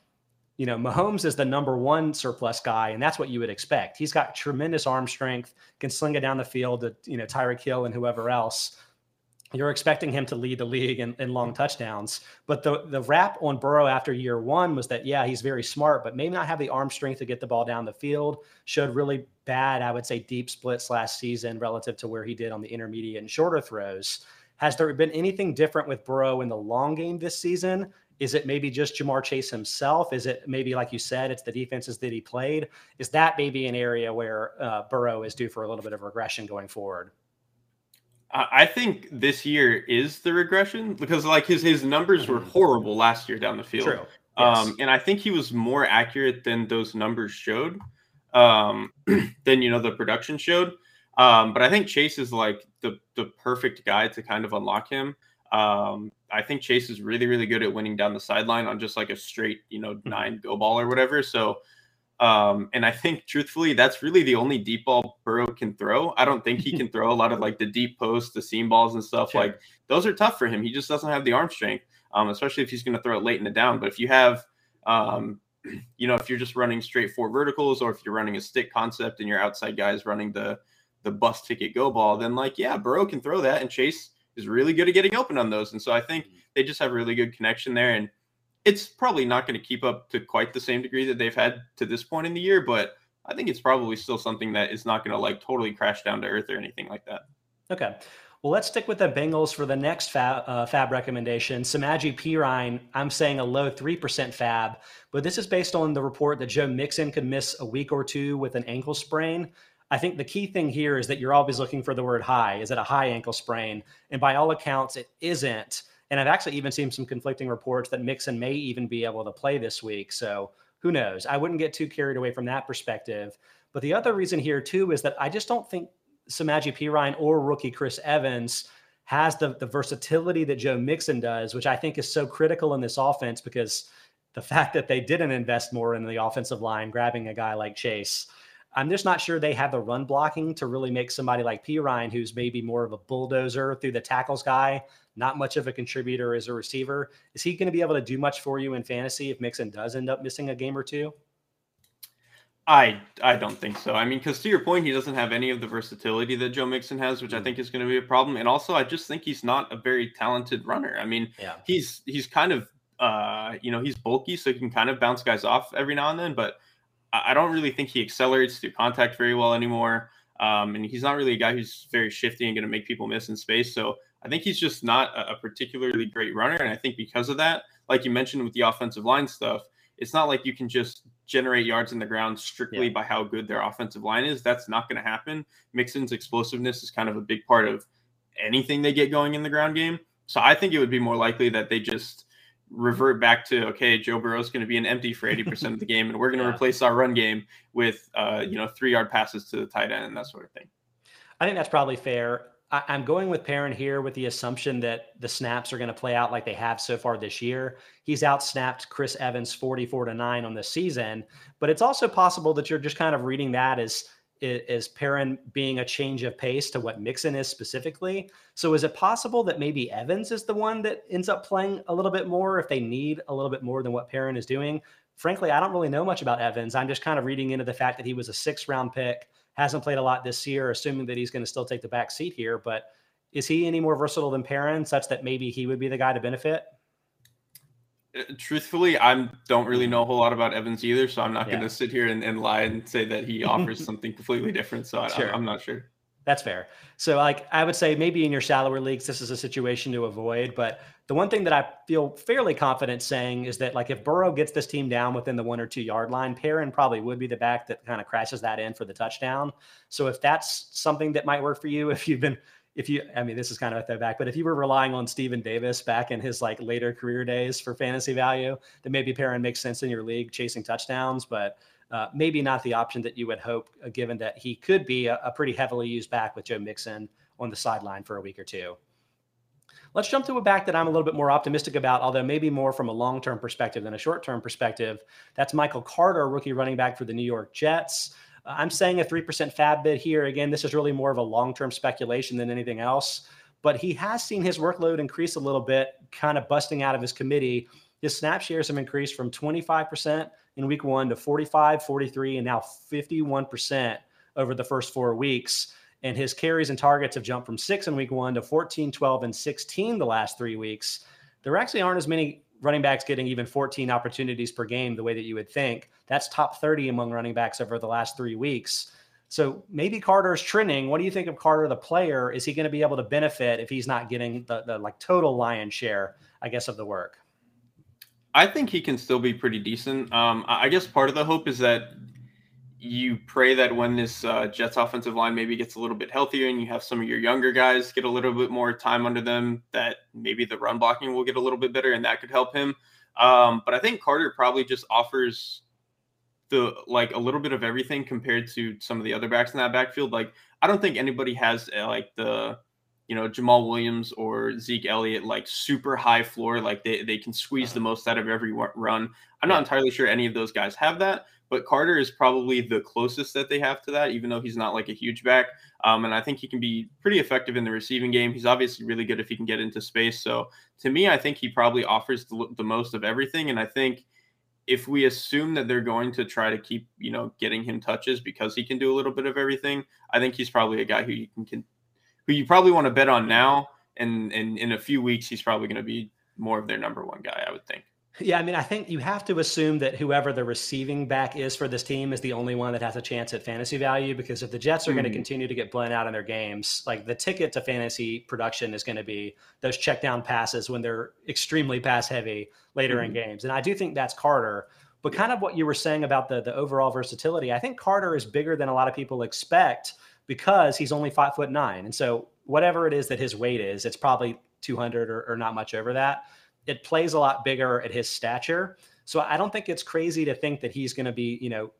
you know, Mahomes is the number one surplus guy, and that's what you would expect. He's got tremendous arm strength, can sling it down the field to, you know, Tyreek Hill and whoever else. You're expecting him to lead the league in, in long touchdowns. But the, the rap on Burrow after year one was that, yeah, he's very smart, but maybe not have the arm strength to get the ball down the field. Showed really bad, I would say, deep splits last season relative to where he did on the intermediate and shorter throws. Has there been anything different with Burrow in the long game this season? Is it maybe just Ja'Marr Chase himself? Is it maybe, like you said, it's the defenses that he played? Is that maybe an area where uh, Burrow is due for a little bit of regression going forward? I think this year is the regression because like his his numbers were mm-hmm. horrible last year down the field. True. Um, yes. Um, and I think he was more accurate than those numbers showed. um, <clears throat> than you know the production showed. Um, but I think Chase is like the the perfect guy to kind of unlock him. Um, I think Chase is really really good at winning down the sideline on just like a straight you know mm-hmm. nine go ball or whatever. So. Um, and I think truthfully, that's really the only deep ball Burrow can throw. I don't think he <laughs> can throw a lot of like the deep post, the seam balls and stuff. Sure. Like those are tough for him. He just doesn't have the arm strength, um, especially if he's going to throw it late in the down. But if you have, um, <clears throat> you know, if you're just running straight four verticals, or if you're running a stick concept and your outside guys running the the bus ticket go ball, then like yeah, Burrow can throw that, and Chase is really good at getting open on those. And so I think mm-hmm. they just have really good connection there, and it's probably not going to keep up to quite the same degree that they've had to this point in the year, but I think it's probably still something that is not going to like totally crash down to earth or anything like that. Okay. Well, let's stick with the Bengals for the next FAAB, uh, FAAB recommendation. Samaje Perine, I'm saying a low 3% FAAB, but this is based on the report that Joe Mixon could miss a week or two with an ankle sprain. I think the key thing here is that you're always looking for the word high. Is it a high ankle sprain? And by all accounts, it isn't. And I've actually even seen some conflicting reports that Mixon may even be able to play this week. So who knows? I wouldn't get too carried away from that perspective. But the other reason here, too, is that I just don't think Samaje Perine or rookie Chris Evans has the, the versatility that Joe Mixon does, which I think is so critical in this offense because the <laughs> fact that they didn't invest more in the offensive line, grabbing a guy like Chase, I'm just not sure they have the run blocking to really make somebody like Perine, who's maybe more of a bulldozer through the tackles guy, not much of a contributor as a receiver. Is he going to be able to do much for you in fantasy if Mixon does end up missing a game or two? I I don't think so. I mean, because to your point, he doesn't have any of the versatility that Joe Mixon has, which I mm. think is going to be a problem. And also, I just think he's not a very talented runner. I mean, yeah. he's he's kind of uh, you know he's bulky, so he can kind of bounce guys off every now and then. But I don't really think he accelerates through contact very well anymore. Um, and he's not really a guy who's very shifty and going to make people miss in space. So I think he's just not a, a particularly great runner. And I think because of that, like you mentioned with the offensive line stuff, it's not like you can just generate yards in the ground strictly yeah. by how good their offensive line is. That's not going to happen. Mixon's explosiveness is kind of a big part of anything they get going in the ground game. So I think it would be more likely that they just revert back to okay, Joe Burrow's going to be an empty for eighty percent of the <laughs> game, and we're going to yeah. replace our run game with uh, you know three yard passes to the tight end and that sort of thing. I think that's probably fair. I, am going with Perine here with the assumption that the snaps are going to play out like they have so far this year. He's outsnapped Chris Evans 44 to 9 on the season, but it's also possible that you're just kind of reading that as is Perine being a change of pace to what Mixon is specifically. So is it possible that maybe Evans is the one that ends up playing a little bit more if they need a little bit more than what Perine is doing? Frankly, I don't really know much about Evans. I'm just kind of reading into the fact that he was a six round pick, hasn't played a lot this year, assuming that he's going to still take the back seat here. But is he any more versatile than Perine such that maybe he would be the guy to benefit? Truthfully, I don't really mm-hmm. know a whole lot about Evans either, so I'm not yeah. going to sit here and, and, lie and say that he offers <laughs> something completely different. So I, sure. I'm not sure. That's fair. So, like, I would say maybe in your shallower leagues, this is a situation to avoid. But the one thing that I feel fairly confident saying is that, like, if Burrow gets this team down within the one or two yard line, Perine probably would be the back that kind of crashes that in for the touchdown. So, if that's something that might work for you, <laughs> if you've been if you, I mean, this is kind of a throwback, but if you were relying on Stephen Davis back in his like later career days for fantasy value, then maybe Perine makes sense in your league chasing touchdowns, but uh, maybe not the option that you would hope, uh, given that he could be a, a pretty heavily used back with Joe Mixon on the sideline for a week or two. Let's jump to a back that I'm a little bit more optimistic about, although maybe more from a long term perspective than a short term perspective. That's Michael Carter, rookie running back for the New York Jets. I'm saying a 3% FAAB bid here. Again, this is really more of a long term speculation than anything else. But he has seen his workload increase a little bit, kind of busting out of his committee. His snap shares have increased from 25% in week one to 45, 43, and now 51% over the first four weeks. And his carries and targets have jumped from six in week one to 14, 12, and 16 the last three weeks. There actually aren't as many running backs getting even 14 opportunities per game the way that you would think. That's top 30 among running backs over the last three weeks. So maybe Carter's trending. What do you think of Carter, the player? Is he going to be able to benefit if he's not getting the, the like total lion share, I guess, of the work? I think he can still be pretty decent. Um, I guess part of the hope is that you pray that when this uh, Jets offensive line maybe gets a little bit healthier and you have some of your younger guys get a little bit more time under them, that maybe the run blocking will get a little bit better and that could help him. Um, but I think Carter probably just offers the like a little bit of everything compared to some of the other backs in that backfield. Like I don't think anybody has uh, like the you know Jamaal Williams or Zeke Elliott like super high floor. Like they they can squeeze the most out of every run. I'm not entirely sure any of those guys have that, but Carter is probably the closest that they have to that, even though he's not like a huge back. Um, and I think he can be pretty effective in the receiving game. He's obviously really good if he can get into space. So to me, I think he probably offers the, the most of everything. And I think if we assume that they're going to try to keep, you know, getting him touches because he can do a little bit of everything, I think he's probably a guy who you can, can who you probably want to bet on now. And, and in a few weeks, he's probably going to be more of their number one guy, I would think. Yeah, I mean, I think you have to assume that whoever the receiving back is for this team is the only one that has a chance at fantasy value because if the Jets are mm. going to continue to get blown out in their games, like the ticket to fantasy production is going to be those check down passes when they're extremely pass heavy later mm. in mm-hmm. games. And I do think that's Carter. But kind of what you were saying about the the overall versatility, I think Carter is bigger than a lot of people expect because he's only five foot nine. And so whatever it is that his weight is, it's probably 200 or, or not much over that it plays a lot bigger at his stature. So I don't think it's crazy to think that he's going to be, you know,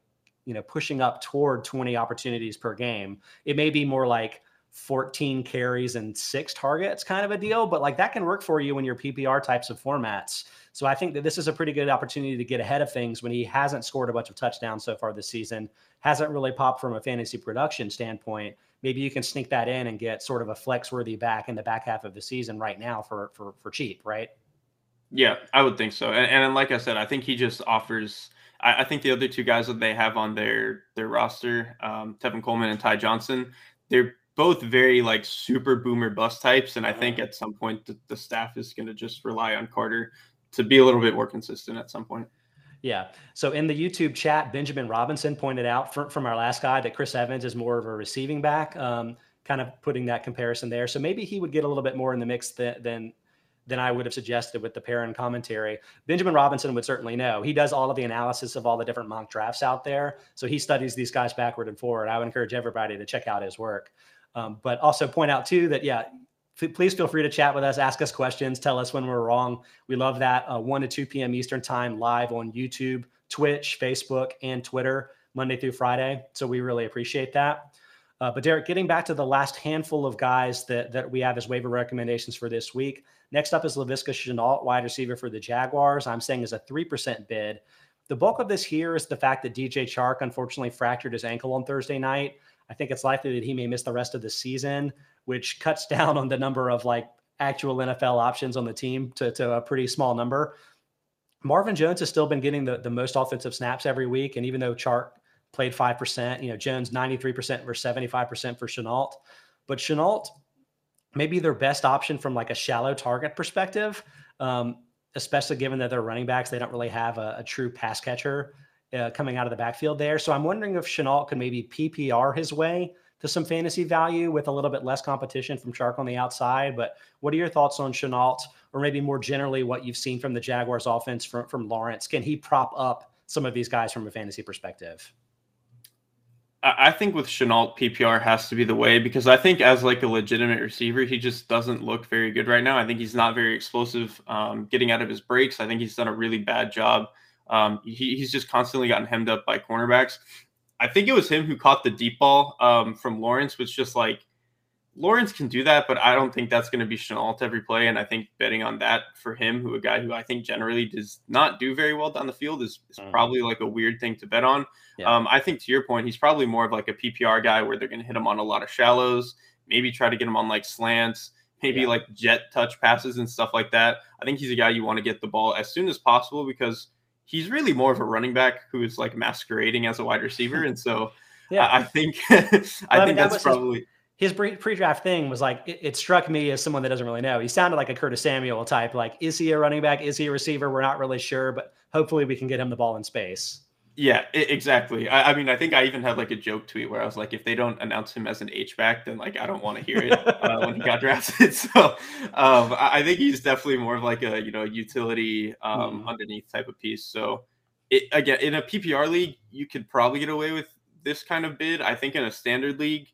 you know, pushing up toward 20 opportunities per game. It may be more like 14 carries and six targets kind of a deal, but like that can work for you in your PPR types of formats. So I think that this is a pretty good opportunity to get ahead of things when he hasn't scored a bunch of touchdowns so far this season, hasn't really popped from a fantasy production standpoint. Maybe you can sneak that in and get sort of a flex worthy back in the back half of the season right now for for for cheap, right? Yeah, I would think so. And, and like I said, I think he just offers. I, I, think the other two guys that they have on their their roster, um, Tevin Coleman and Ty Johnson, they're both very like super boomer bust types. And I think uh-huh. at some point the, the staff is going to just rely on Carter to be a little bit more consistent at some point. Yeah. So in the YouTube chat, Benjamin Robinson pointed out from, from our last guy that Chris Evans is more of a receiving back, um, kind of putting that comparison there. So maybe he would get a little bit more in the mix than, than than I would have suggested with the Perine commentary. Benjamin Robinson would certainly know. He does all of the analysis of all the different mock drafts out there. So he studies these guys backward and forward. I would encourage everybody to check out his work. Um, but also point out too that, yeah, f- please feel free to chat with us, ask us questions, tell us when we're wrong. We love that. Uh, 1 to 2 p.m. Eastern time live on YouTube, Twitch, Facebook, and Twitter, Monday through Friday. So we really appreciate that. Uh, but Derek, getting back to the last handful of guys that, that we have as waiver recommendations for this week. Next up is Laviska Shenault, wide receiver for the Jaguars. I'm saying is a 3% bid. The bulk of this here is the fact that DJ Chark unfortunately fractured his ankle on Thursday night. I think it's likely that he may miss the rest of the season, which cuts <laughs> down on the number of like actual NFL options on the team to, to a pretty small number. Marvin Jones has still been getting the, the most offensive snaps every week. And even though Chark played 5%, you know, Jones 93% versus 75% for Shenault. But Shenault maybe their best option from like a shallow target perspective, um, especially given that they're running backs. They don't really have a, a true pass catcher uh, coming out of the backfield there. So I'm wondering if Shenault could maybe PPR his way to some fantasy value with a little bit less competition from Chark on the outside. But what are your thoughts on Shenault, or maybe more generally what you've seen from the Jaguars offense from, from Lawrence? Can he prop up some of these guys from a fantasy perspective? I think with Shenault, PPR has to be the way because I think as like a legitimate receiver, he just doesn't look very good right now. I think he's not very explosive um, getting out of his breaks. I think he's done a really bad job. Um, he, he's just constantly gotten hemmed up by cornerbacks. I think it was him who caught the deep ball um, from Lawrence, which just like Lawrence can do that, but I don't think that's going to be Shenault every play. And I think betting on that for him, who a guy who I think generally does not do very well down the field, is, is mm. probably like a weird thing to bet on. Yeah. Um, I think to your point, he's probably more of like a PPR guy where they're going to hit him on a lot of shallows, maybe try to get him on like slants, maybe yeah. like jet touch passes and stuff like that. I think he's a guy you want to get the ball as soon as possible because he's really more of a running back who is like masquerading as a wide receiver. And so <laughs> yeah, I, I think <laughs> I, well, think I mean, that that's probably. His- his pre-draft thing was like it, it, struck me as someone that doesn't really know. He sounded like a Curtis Samuel type. Like, is he a running back? Is he a receiver? We're not really sure, but hopefully we can get him the ball in space. Yeah, exactly. I, I, mean, I think I even had like a joke tweet where I was like, if they don't announce him as an H back, then like I don't want to hear it uh, <laughs> when he got drafted. <laughs> So um, I, I, think he's definitely more of like a you know utility um, mm. underneath type of piece. So it, again, in a PPR league, you could probably get away with this kind of bid. I think in a standard league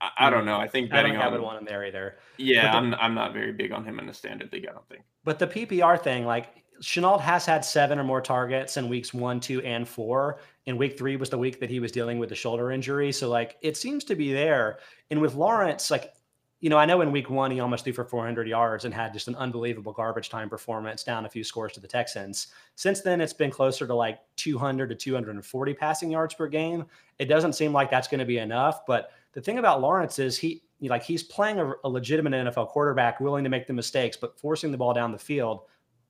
I, I hmm. don't know. I think betting I don't have on one in there either. Yeah, the, I'm I'm not very big on him in the standard league. I don't think. But the PPR thing, like Shenault has had seven or more targets in weeks one, two, and four. And week three was the week that he was dealing with the shoulder injury. So, like, it seems to be there. And with Lawrence, like, you know, I know in week one he almost threw for 400 yards and had just an unbelievable garbage time performance, down a few scores to the Texans. Since then, it's been closer to like 200 to 240 passing yards per game. It doesn't seem like that's going to be enough. But the thing about Lawrence is he, like, he's playing a, a legitimate NFL quarterback, willing to make the mistakes, but forcing the ball down the field,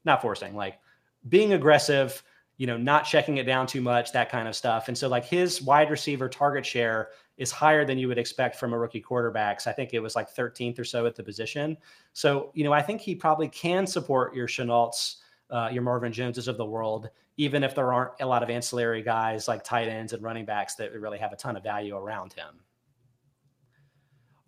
not forcing, like being aggressive you know, not checking it down too much, that kind of stuff. And so, like, his wide receiver target share is higher than you would expect from a rookie quarterback. So I think it was like 13th or so at the position. So, you know, I think he probably can support your Shenaults, uh, your Marvin Joneses of the world, even if there aren't a lot of ancillary guys like tight ends and running backs that really have a ton of value around him.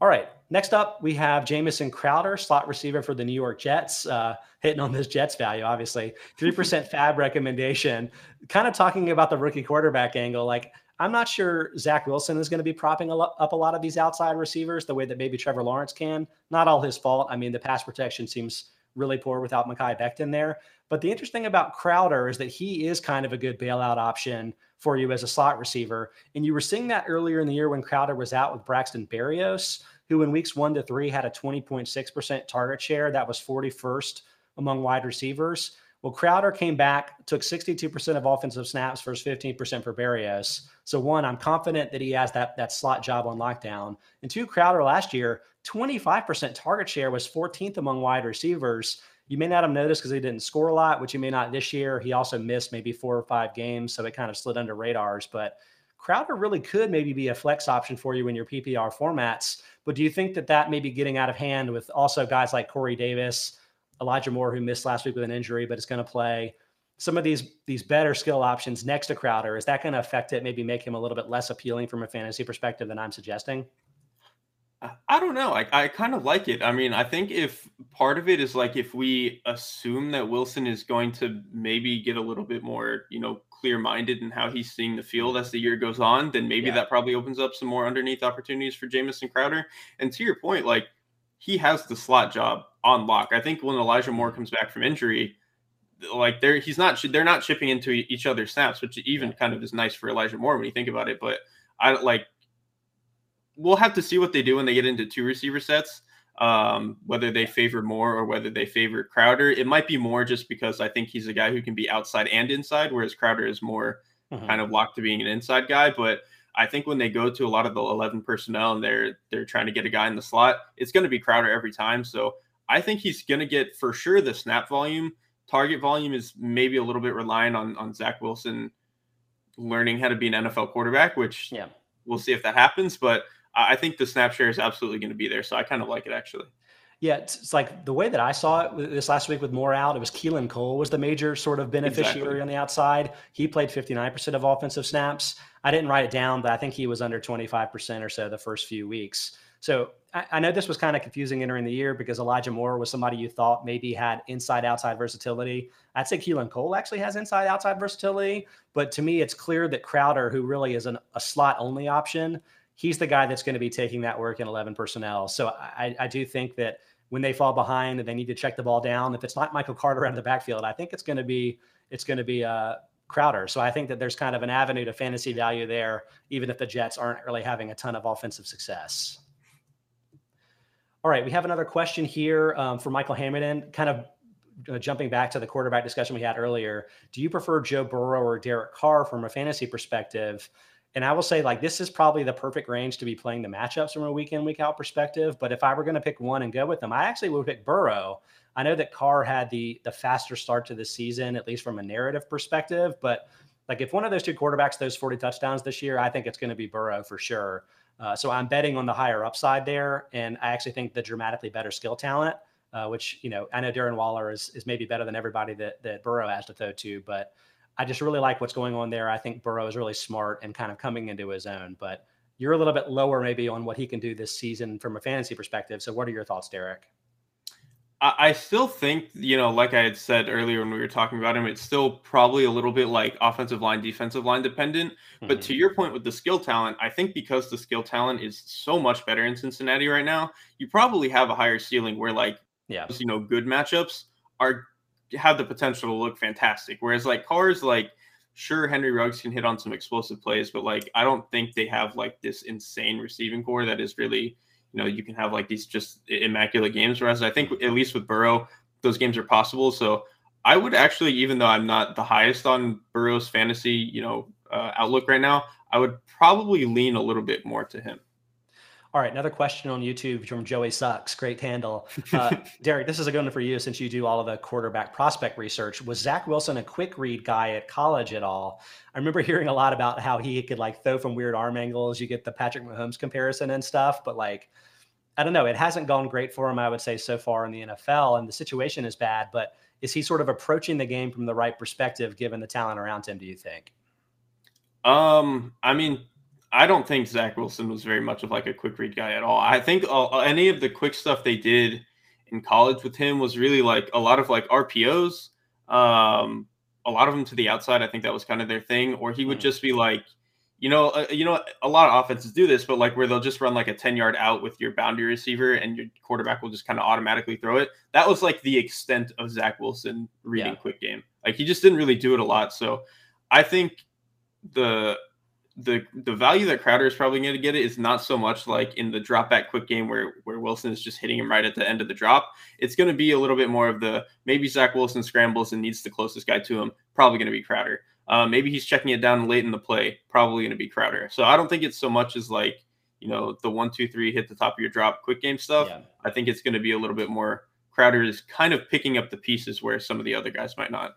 All right. Next up, we have Jamison Crowder, slot receiver for the New York Jets, uh, hitting on this Jets value, obviously. 3% <laughs> FAAB recommendation. Kind of talking about the rookie quarterback angle. Like, I'm not sure Zach Wilson is going to be propping up a lot of these outside receivers the way that maybe Trevor Lawrence can. Not all his fault. I mean, the pass protection seems really poor without Mekhi Becton there. But the interesting about Crowder is that he is kind of a good bailout option for you as a slot receiver. And you were seeing that earlier in the year when Crowder was out with Braxton Berrios, who in weeks one to three had a 20.6% target share. That was 41st among wide receivers. Well, Crowder came back, took 62% of offensive snaps versus 15% for Berrios. So one, I'm confident that he has that that slot job on lockdown. And two, Crowder last year, 25% target share was 14th among wide receivers. You may not have noticed because he didn't score a lot, which you may not this year. He also missed maybe four or five games, so it kind of slid under radars. But Crowder really could maybe be a flex option for you in your PPR formats. But do you think that that may be getting out of hand with also guys like Corey Davis, Elijah Moore, who missed last week with an injury, but is going to play. Some of these these better skill options next to Crowder, is that going to affect it? Maybe make him a little bit less appealing from a fantasy perspective than I'm suggesting. I don't know. I, I kind of like it. I mean, I think if part of it is like if we assume that Wilson is going to maybe get a little bit more, you know, clear minded in how he's seeing the field mm-hmm. as the year goes on, then maybe yeah. that probably opens up some more underneath opportunities for Jamison Crowder. And to your point, like he has the slot job on lock. I think when Elijah Moore mm-hmm. comes back from injury, like they're he's not they're not chipping into each other's snaps, which even kind of is nice for Elijah Moore when you think about it. But I like we'll have to see what they do when they get into two receiver sets. Um, whether they favor Moore or whether they favor Crowder, it might be more just because I think he's a guy who can be outside and inside, whereas Crowder is more mm-hmm. kind of locked to being an inside guy. But I think when they go to a lot of the 11 personnel and they're they're trying to get a guy in the slot, it's going to be Crowder every time. So I think he's going to get for sure the snap volume. Target volume is maybe a little bit reliant on on Zach Wilson learning how to be an NFL quarterback, which yeah. we'll see if that happens. But I think the snap share is absolutely going to be there. So I kind of like it actually. Yeah, it's, it's, like the way that I saw it this last week with Moore out, it was Keelan Cole was the major sort of beneficiary exactly. on the outside. He played 59% of offensive snaps. I didn't write it down, but I think he was under 25% or so the first few weeks. So I, I know this was kind of confusing entering the year because Elijah Moore was somebody you thought maybe had inside outside versatility. I'd say Keelan Cole actually has inside outside versatility, but to me, it's clear that Crowder, who really is an, a slot only option, he's the guy that's going to be taking that work in 11 personnel. So I, I do think that when they fall behind and they need to check the ball down, if it's not Michael Carter out of the backfield, I think it's going to be it's going to be uh, Crowder. So I think that there's kind of an avenue to fantasy value there, even if the Jets aren't really having a ton of offensive success. All right, we have another question here um, for Michael Hamilton, kind of uh, jumping back to the quarterback discussion we had earlier. Do you prefer Joe Burrow or Derek Carr from a fantasy perspective? And I will say, like, this is probably the perfect range to be playing the matchups from a week in, week out perspective. But if I were going to pick one and go with them, I actually would pick Burrow. I know that Carr had the the faster start to the season, at least from a narrative perspective. But like, if one of those two quarterbacks those 40 touchdowns this year, I think it's going to be Burrow for sure. Uh, so I'm betting on the higher upside there, and I actually think the dramatically better skill talent. Uh, which you know, I know Darren Waller is is maybe better than everybody that that Burrow has to throw to, but I just really like what's going on there. I think Burrow is really smart and kind of coming into his own, but you're a little bit lower maybe on what he can do this season from a fantasy perspective. So what are your thoughts, Derek? I still think, you know, like I had said earlier when we were talking about him, it's still probably a little bit like offensive line, defensive line dependent. Mm-hmm. But to your point with the skill talent, I think because the skill talent is so much better in Cincinnati right now, you probably have a higher ceiling where, like, yeah, you know, good matchups are have the potential to look fantastic. Whereas like Carr's, like sure Henry Ruggs can hit on some explosive plays, but like I don't think they have like this insane receiving core that is really you know you can have like these just immaculate games. Whereas I think at least with Burrow, those games are possible. So I would actually, even though I'm not the highest on Burrow's fantasy, you know, uh, outlook right now, I would probably lean a little bit more to him. All right, another question on YouTube from Joey Sucks. Great handle. Uh, <laughs> Derek, this is a good one for you since you do all of the quarterback prospect research. Was Zach Wilson a quick read guy at college at all? I remember hearing a lot about how he could like throw from weird arm angles. You get the Patrick Mahomes comparison and stuff, but like, I don't know. It hasn't gone great for him, I would say, so far in the NFL, and the situation is bad. But is he sort of approaching the game from the right perspective, given the talent around him? Do you think? Um, I mean, I don't think Zach Wilson was very much of like a quick read guy at all. I think uh, uh, any of the quick stuff they did in college with him was really like a lot of like RPOs, um, a lot of them to the outside. I think that was kind of their thing. Or he would mm. just be like, you know, uh, you know, a lot of offenses do this, but like where they'll just run like a ten yard out with your boundary receiver, and your quarterback will just kind of automatically throw it. That was like the extent of Zach Wilson reading yeah. quick game. Like he just didn't really do it a lot. So I think the the the value that Crowder is probably going to get it is not so much like in the drop back quick game where where Wilson is just hitting him right at the end of the drop. It's going to be a little bit more of the maybe Zach Wilson scrambles and needs the closest guy to him. Probably going to be Crowder. Uh, maybe he's checking it down late in the play. Probably going to be Crowder. So I don't think it's so much as like you know the one two three hit the top of your drop quick game stuff. Yeah. I think it's going to be a little bit more. Crowder is kind of picking up the pieces where some of the other guys might not.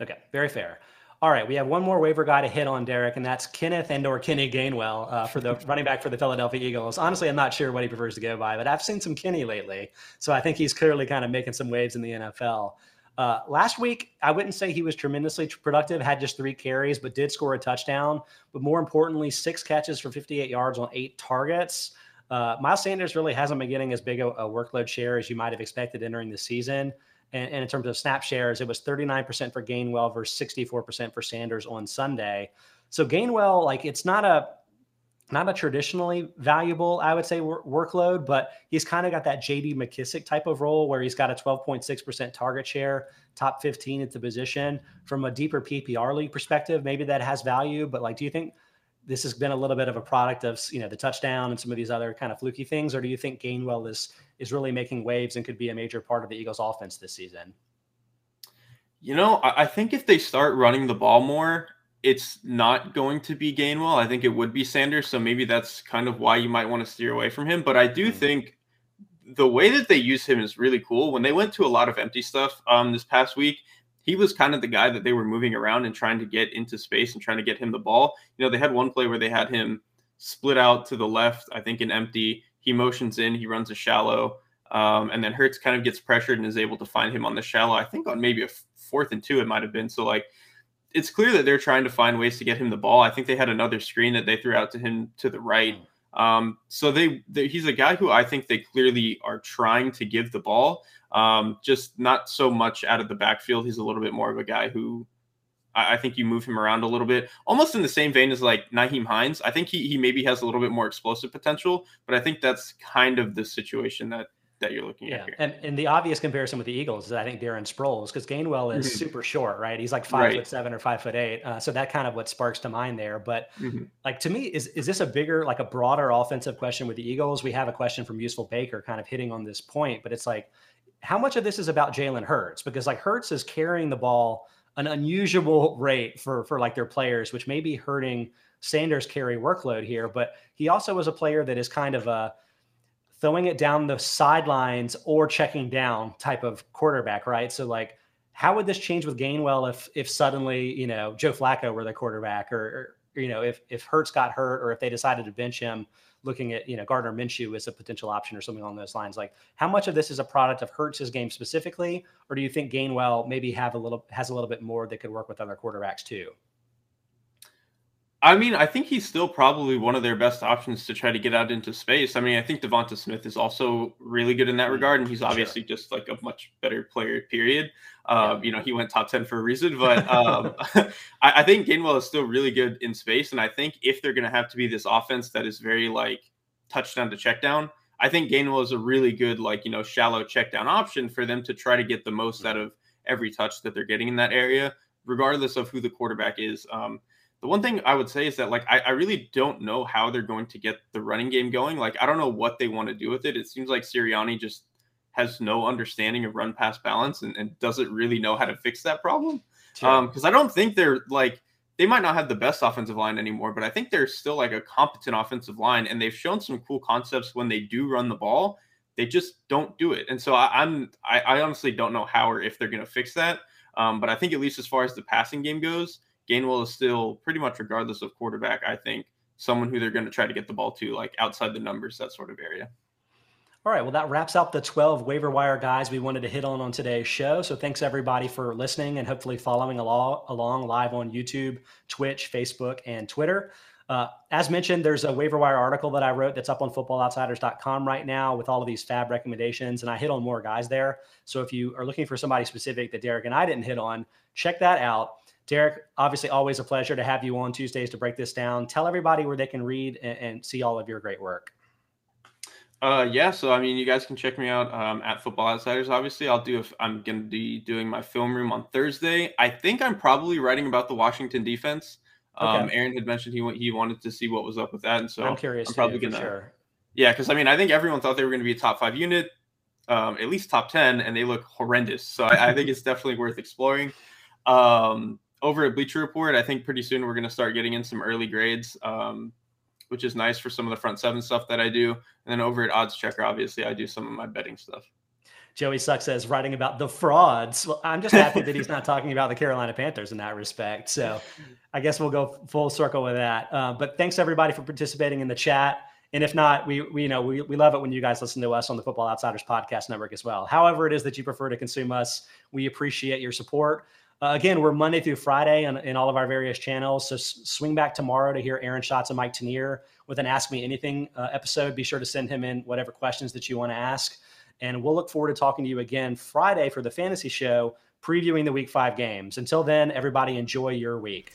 Okay, very fair. All right, we have one more waiver guy to hit on, Derek, and that's Kenneth and or Kenny Gainwell uh, for the <laughs> running back for the Philadelphia Eagles. Honestly, I'm not sure what he prefers to go by, but I've seen some Kenny lately, so I think he's clearly kind of making some waves in the NFL. Uh, last week, I wouldn't say he was tremendously productive, had just three carries, but did score a touchdown. But more importantly, six catches for 58 yards on eight targets. Uh, Miles Sanders really hasn't been getting as big a, a workload share as you might have expected entering the season. And, and in terms of snap shares, it was 39% for Gainwell versus 64% for Sanders on Sunday. So Gainwell, like it's not a not a traditionally valuable, I would say, workload, but he's kind of got that JD McKissic type of role where he's got a 12.6% target share, top 15 at the position. From a deeper PPR league perspective, maybe that has value. But like, do you think this has been a little bit of a product of you know the touchdown and some of these other kind of fluky things, or do you think Gainwell is is really making waves and could be a major part of the Eagles' offense this season? You know, I think if they start running the ball more, it's not going to be Gainwell. I think it would be Sanders. So maybe that's kind of why you might want to steer away from him. But I do mm-hmm. think the way that they use him is really cool. When they went to a lot of empty stuff um, this past week, he was kind of the guy that they were moving around and trying to get into space and trying to get him the ball. You know, they had one play where they had him split out to the left, I think in empty. He motions in, he runs a shallow, um, and then Hurts kind of gets pressured and is able to find him on the shallow. I think on maybe a fourth and two, it might have been. So, like, it's clear that they're trying to find ways to get him the ball. I think they had another screen that they threw out to him to the right. Um, so they, they, he's a guy who I think they clearly are trying to give the ball. Um, just not so much out of the backfield. He's a little bit more of a guy who I, I, think you move him around a little bit, almost in the same vein as like Nyheim Hines. I think he he maybe has a little bit more explosive potential, but I think that's kind of the situation that that you're looking yeah. at here. And, and the obvious comparison with the Eagles is I think Darren Sproles because Gainwell is mm-hmm. super short, right? He's like five right. foot seven or five foot eight. Uh, so that kind of what sparks to mind there. But mm-hmm. like to me, is is this a bigger, like a broader offensive question with the Eagles? We have a question from Useful Baker kind of hitting on this point, but it's like how much of this is about Jalen Hurts? Because like Hurts is carrying the ball an unusual rate for for like their players, which may be hurting Sanders' carry workload here. But he also is a player that is kind of a throwing it down the sidelines or checking down type of quarterback, right? So like, how would this change with Gainwell if if suddenly you know Joe Flacco were the quarterback, or, or you know if if Hurts got hurt, or if they decided to bench him? Looking at you know Gardner Minshew as a potential option or something along those lines. Like how much of this is a product of Hurts's game specifically, or do you think Gainwell maybe have a little has a little bit more that could work with other quarterbacks too? I mean, I think he's still probably one of their best options to try to get out into space. I mean, I think DeVonta Smith is also really good in that mm, regard, and he's obviously sure. just like a much better player. Period. Um. You know, he went top ten for a reason, but um, <laughs> I, I, think Gainwell is still really good in space, and I think if they're going to have to be this offense that is very like touchdown to check down, I think Gainwell is a really good, like, you know, shallow check down option for them to try to get the most out of every touch that they're getting in that area, regardless of who the quarterback is. Um, the one thing I would say is that, like, I, I really don't know how they're going to get the running game going. Like, I don't know what they want to do with it. It seems like Sirianni just has no understanding of run pass balance and, and doesn't really know how to fix that problem. Because um, I don't think they're like they might not have the best offensive line anymore, but I think they're still like a competent offensive line, and they've shown some cool concepts when they do run the ball. They just don't do it, and so I, am I, I, honestly don't know how or if they're going to fix that. Um, but I think at least as far as the passing game goes, Gainwell is still pretty much regardless of quarterback. I think someone who they're going to try to get the ball to, like outside the numbers, that sort of area. All right. Well, that wraps up the 12 waiver wire guys we wanted to hit on on today's show. So thanks everybody for listening and hopefully following along, along live on YouTube, Twitch, Facebook, and Twitter. Uh, as mentioned, there's a waiver wire article that I wrote that's up on footballoutsiders.com right now with all of these FAAB recommendations, and I hit on more guys there. So if you are looking for somebody specific that Derek and I didn't hit on, check that out. Derek, obviously, always a pleasure to have you on Tuesdays to break this down. Tell everybody where they can read and, and see all of your great work. Uh, yeah. So I mean, you guys can check me out um, at Football Outsiders. Obviously, I'll do. If I'm going to be doing my film room on Thursday. I think I'm probably writing about the Washington defense. Um, okay. Aaron had mentioned he he wanted to see what was up with that, and so I'm curious. I'm probably gonna. Sure. Yeah, because I mean, I think everyone thought they were going to be a top five unit, um, at least top ten, and they look horrendous. So I, I think it's definitely worth exploring. Um, over at Bleacher Report, I think pretty soon we're going to start getting in some early grades. Um, which is nice for some of the front seven stuff that I do. And then over at Odds Checker, obviously, I do some of my betting stuff. Joey Suck says writing about the frauds. Well, I'm just happy that he's <laughs> not talking about the Carolina Panthers in that respect. So <laughs> I guess we'll go full circle with that. Uh, but thanks everybody for participating in the chat. And if not, we, we you know we, we love it when you guys listen to us on the Football Outsiders podcast network as well. However, it is that you prefer to consume us, we appreciate your support. Uh, again, we're Monday through Friday in, in all of our various channels. So s- swing back tomorrow to hear Aaron Schatz and Mike Tanier with an Ask Me Anything uh, episode. Be sure to send him in whatever questions that you want to ask. And we'll look forward to talking to you again Friday for the fantasy show, previewing the week five games. Until then, everybody enjoy your week.